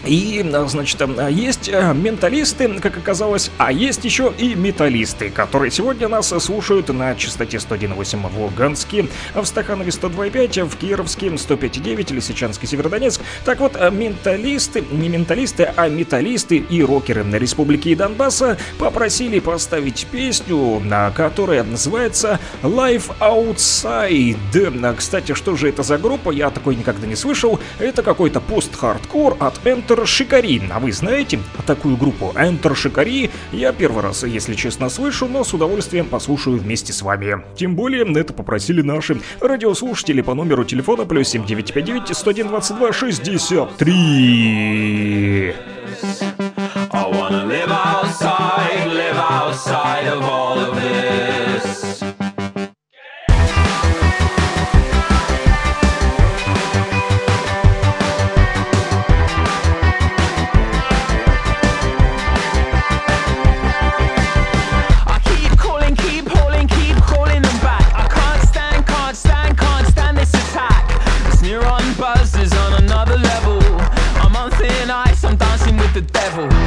И, а, значит, а, есть а, менталисты, как оказалось, а есть еще и металлисты, которые сегодня нас слушают на частоте 101.8 в Луганске, в Стаханове 102.5, в Кировске 105.9, Лисичанске, Северодонецк. Так вот, менталисты, не менталисты, а металлисты и рокеры на Республике Донбасса попросили поставить песню, которая называется Life Outside. Кстати, что же это за группа? Я такой никогда не слышал. Это какой-то пост-хардкор от Enter Shikari. А вы знаете такую группу Enter Shikari? Я первый раз, если честно, слышу, но с удовольствием послушаю вместе с вами. Тем более, это попросили наши радиослушатели по номеру телефона плюс 7959 101 22 63. I wanna live outside, live outside of all of this. The devil.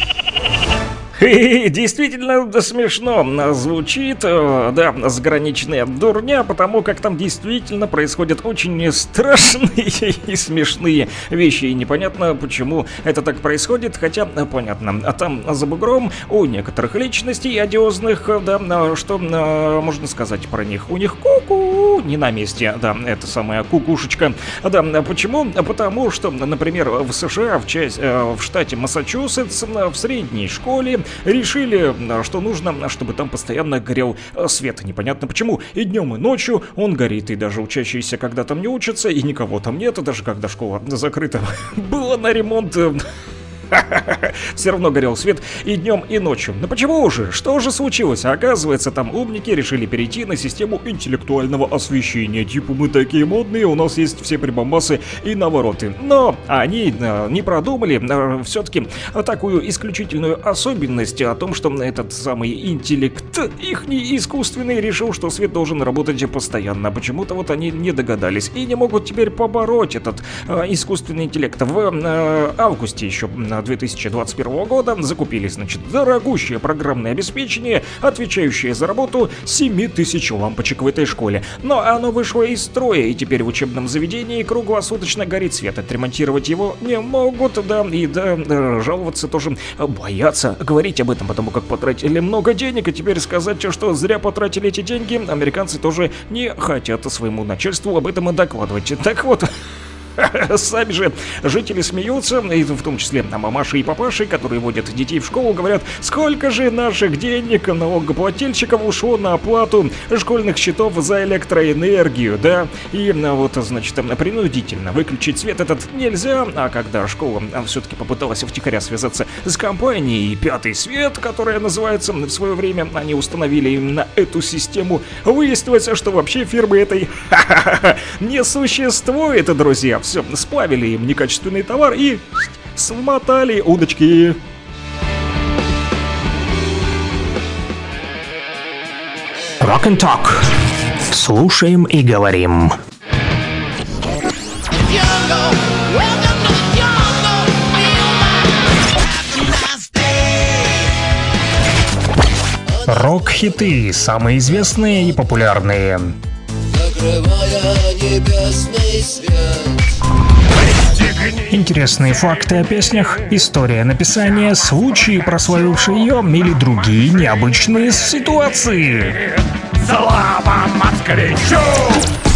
Действительно смешно звучит, э, да, заграничная дурня, потому как там действительно происходят очень страшные и смешные вещи. И непонятно, почему это так происходит, хотя э, понятно. А там за бугром у некоторых личностей одиозных, э, да, что можно сказать про них? У них куку не на месте, да, это самая кукушечка. Да, почему? Потому что, например, в США, в, часть, в штате Массачусетс, в средней школе решили, э, что нужно, чтобы там постоянно горел э, свет. Непонятно почему. И днем, и ночью он горит. И даже учащиеся, когда там не учатся, и никого там нет, даже когда школа закрыта, было на ремонт э, все равно горел свет и днем, и ночью. Но почему же? Что же случилось? Оказывается, там умники решили перейти на систему интеллектуального освещения. Типа мы такие модные, у нас есть все прибамбасы и навороты. Но они э, не продумали э, все-таки такую исключительную особенность о том, что этот самый интеллект, их искусственный, решил, что свет должен работать постоянно. Почему-то вот они не догадались и не могут теперь побороть этот э, искусственный интеллект. В э, августе еще 2021 года закупили, значит, дорогущее программное обеспечение, отвечающее за работу 7000 лампочек в этой школе. Но оно вышло из строя, и теперь в учебном заведении круглосуточно горит свет. Отремонтировать его не могут, да, и да, жаловаться тоже боятся говорить об этом, потому как потратили много денег, и теперь сказать, что зря потратили эти деньги, американцы тоже не хотят своему начальству об этом и докладывать. Так вот, Сами же жители смеются, и в том числе мамаши и папаши, которые водят детей в школу, говорят, сколько же наших денег налогоплательщиков ушло на оплату школьных счетов за электроэнергию, да? И вот, значит, принудительно выключить свет этот нельзя, а когда школа все-таки попыталась втихаря связаться с компанией «Пятый свет», которая называется, в свое время они установили именно эту систему, выяснилось, что вообще фирмы этой не существует, друзья все, сплавили им некачественный товар и смотали удочки. Rock and Talk. Слушаем и говорим. Рок-хиты, самые известные и популярные. Закрывая небесный свет Интересные факты о песнях, история написания, случаи, прославившие ее или другие необычные ситуации. Слава москвичу!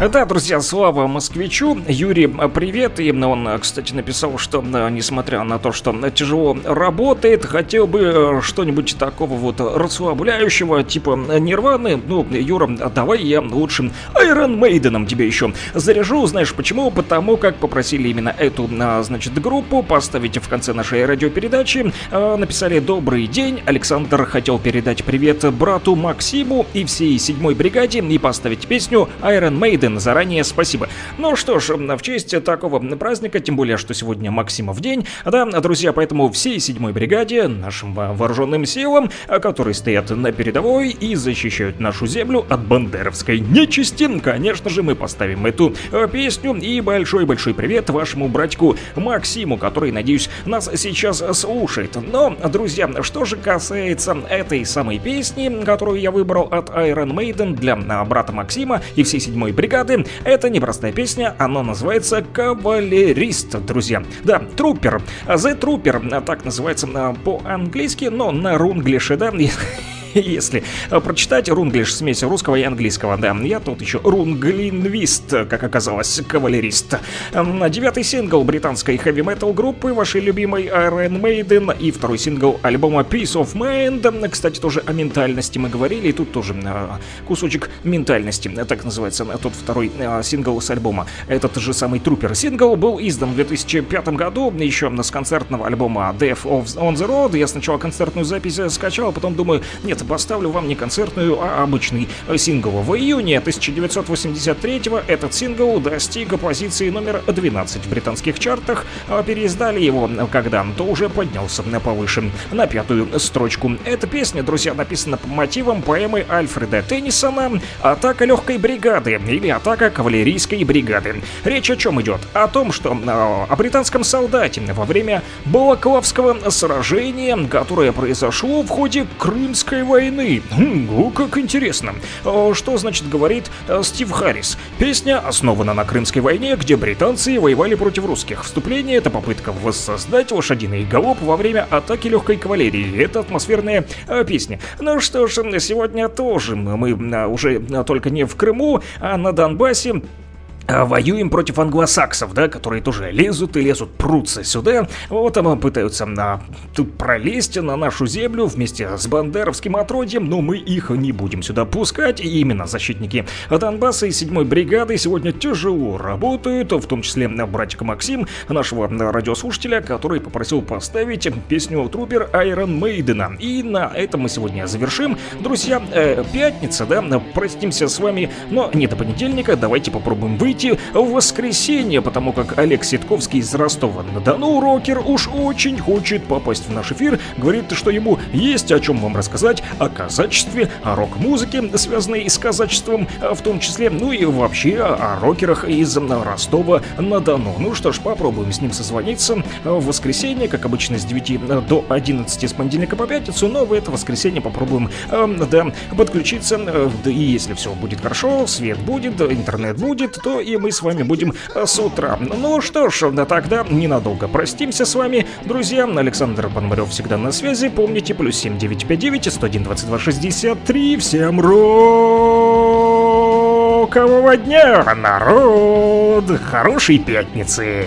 Да, друзья, слава москвичу. Юрий, привет. И он, кстати, написал, что, несмотря на то, что тяжело работает, хотел бы э, что-нибудь такого вот расслабляющего, типа Нирваны. Ну, Юра, давай я лучшим Iron Maiden тебе еще заряжу. Знаешь почему? Потому как попросили именно эту, значит, группу поставить в конце нашей радиопередачи. Написали «Добрый день». Александр хотел передать привет брату Максиму и всей седьмой бригаде и поставить песню Iron Maiden Блин, заранее спасибо. Ну что ж, в честь такого праздника, тем более, что сегодня Максимов день, да, друзья, поэтому всей седьмой бригаде, нашим вооруженным силам, которые стоят на передовой и защищают нашу землю от бандеровской нечисти, конечно же, мы поставим эту э, песню. И большой-большой привет вашему братику Максиму, который, надеюсь, нас сейчас слушает. Но, друзья, что же касается этой самой песни, которую я выбрал от Iron Maiden для брата Максима и всей седьмой бригады, бригады. Это непростая песня, она называется «Кавалерист», друзья. Да, «Трупер». «The Trooper», так называется а, по-английски, но на рунглише, да, если э, прочитать рунглиш смесь русского и английского. Да, я тут еще рунглингвист, как оказалось, кавалерист. Девятый сингл британской хэви-метал группы, вашей любимой Iron Maiden, и второй сингл альбома Peace of Mind. Кстати, тоже о ментальности мы говорили, и тут тоже э, кусочек ментальности, так называется тот второй э, сингл с альбома. Этот же самый Трупер сингл был издан в 2005 году, еще с концертного альбома Death of on the Road. Я сначала концертную запись скачал, а потом думаю, нет, поставлю вам не концертную, а обычный сингл. В июне 1983-го этот сингл достиг позиции номер 12 в британских чартах, а переиздали его, когда то уже поднялся повыше, на пятую строчку. Эта песня, друзья, написана по мотивам поэмы Альфреда Теннисона «Атака легкой бригады» или «Атака кавалерийской бригады». Речь о чем идет? О том, что а, о британском солдате во время Балаклавского сражения, которое произошло в ходе Крымской войны. Хм, как интересно. Что значит говорит а, Стив Харрис? Песня основана на Крымской войне, где британцы воевали против русских. Вступление — это попытка воссоздать лошадиный галоп во время атаки легкой кавалерии. Это атмосферная а, песня. Ну что ж, сегодня тоже мы уже только не в Крыму, а на Донбассе воюем против англосаксов, да, которые тоже лезут и лезут, прутся сюда. Вот там пытаются на, тут пролезть на нашу землю вместе с бандеровским отродьем, но мы их не будем сюда пускать. И именно защитники Донбасса и 7 бригады сегодня тяжело работают, в том числе братика Максим, нашего радиослушателя, который попросил поставить песню Трупер Айрон Мейдена. И на этом мы сегодня завершим. Друзья, э, пятница, да, простимся с вами, но не до понедельника, давайте попробуем выйти ждите в воскресенье, потому как Олег Ситковский из Ростова-на-Дону, рокер, уж очень хочет попасть в наш эфир. Говорит, что ему есть о чем вам рассказать, о казачестве, о рок-музыке, связанной с казачеством в том числе, ну и вообще о рокерах из Ростова-на-Дону. Ну что ж, попробуем с ним созвониться в воскресенье, как обычно, с 9 до 11 с понедельника по пятницу, но в это воскресенье попробуем, э, да, подключиться, э, и если все будет хорошо, свет будет, интернет будет, то и мы с вами будем э, с утра. Ну что ж, да тогда ненадолго простимся с вами, друзья. Александр Пономарев всегда на связи. Помните, плюс 7959 101 22 63. Всем рокового дня, народ! Хорошей пятницы!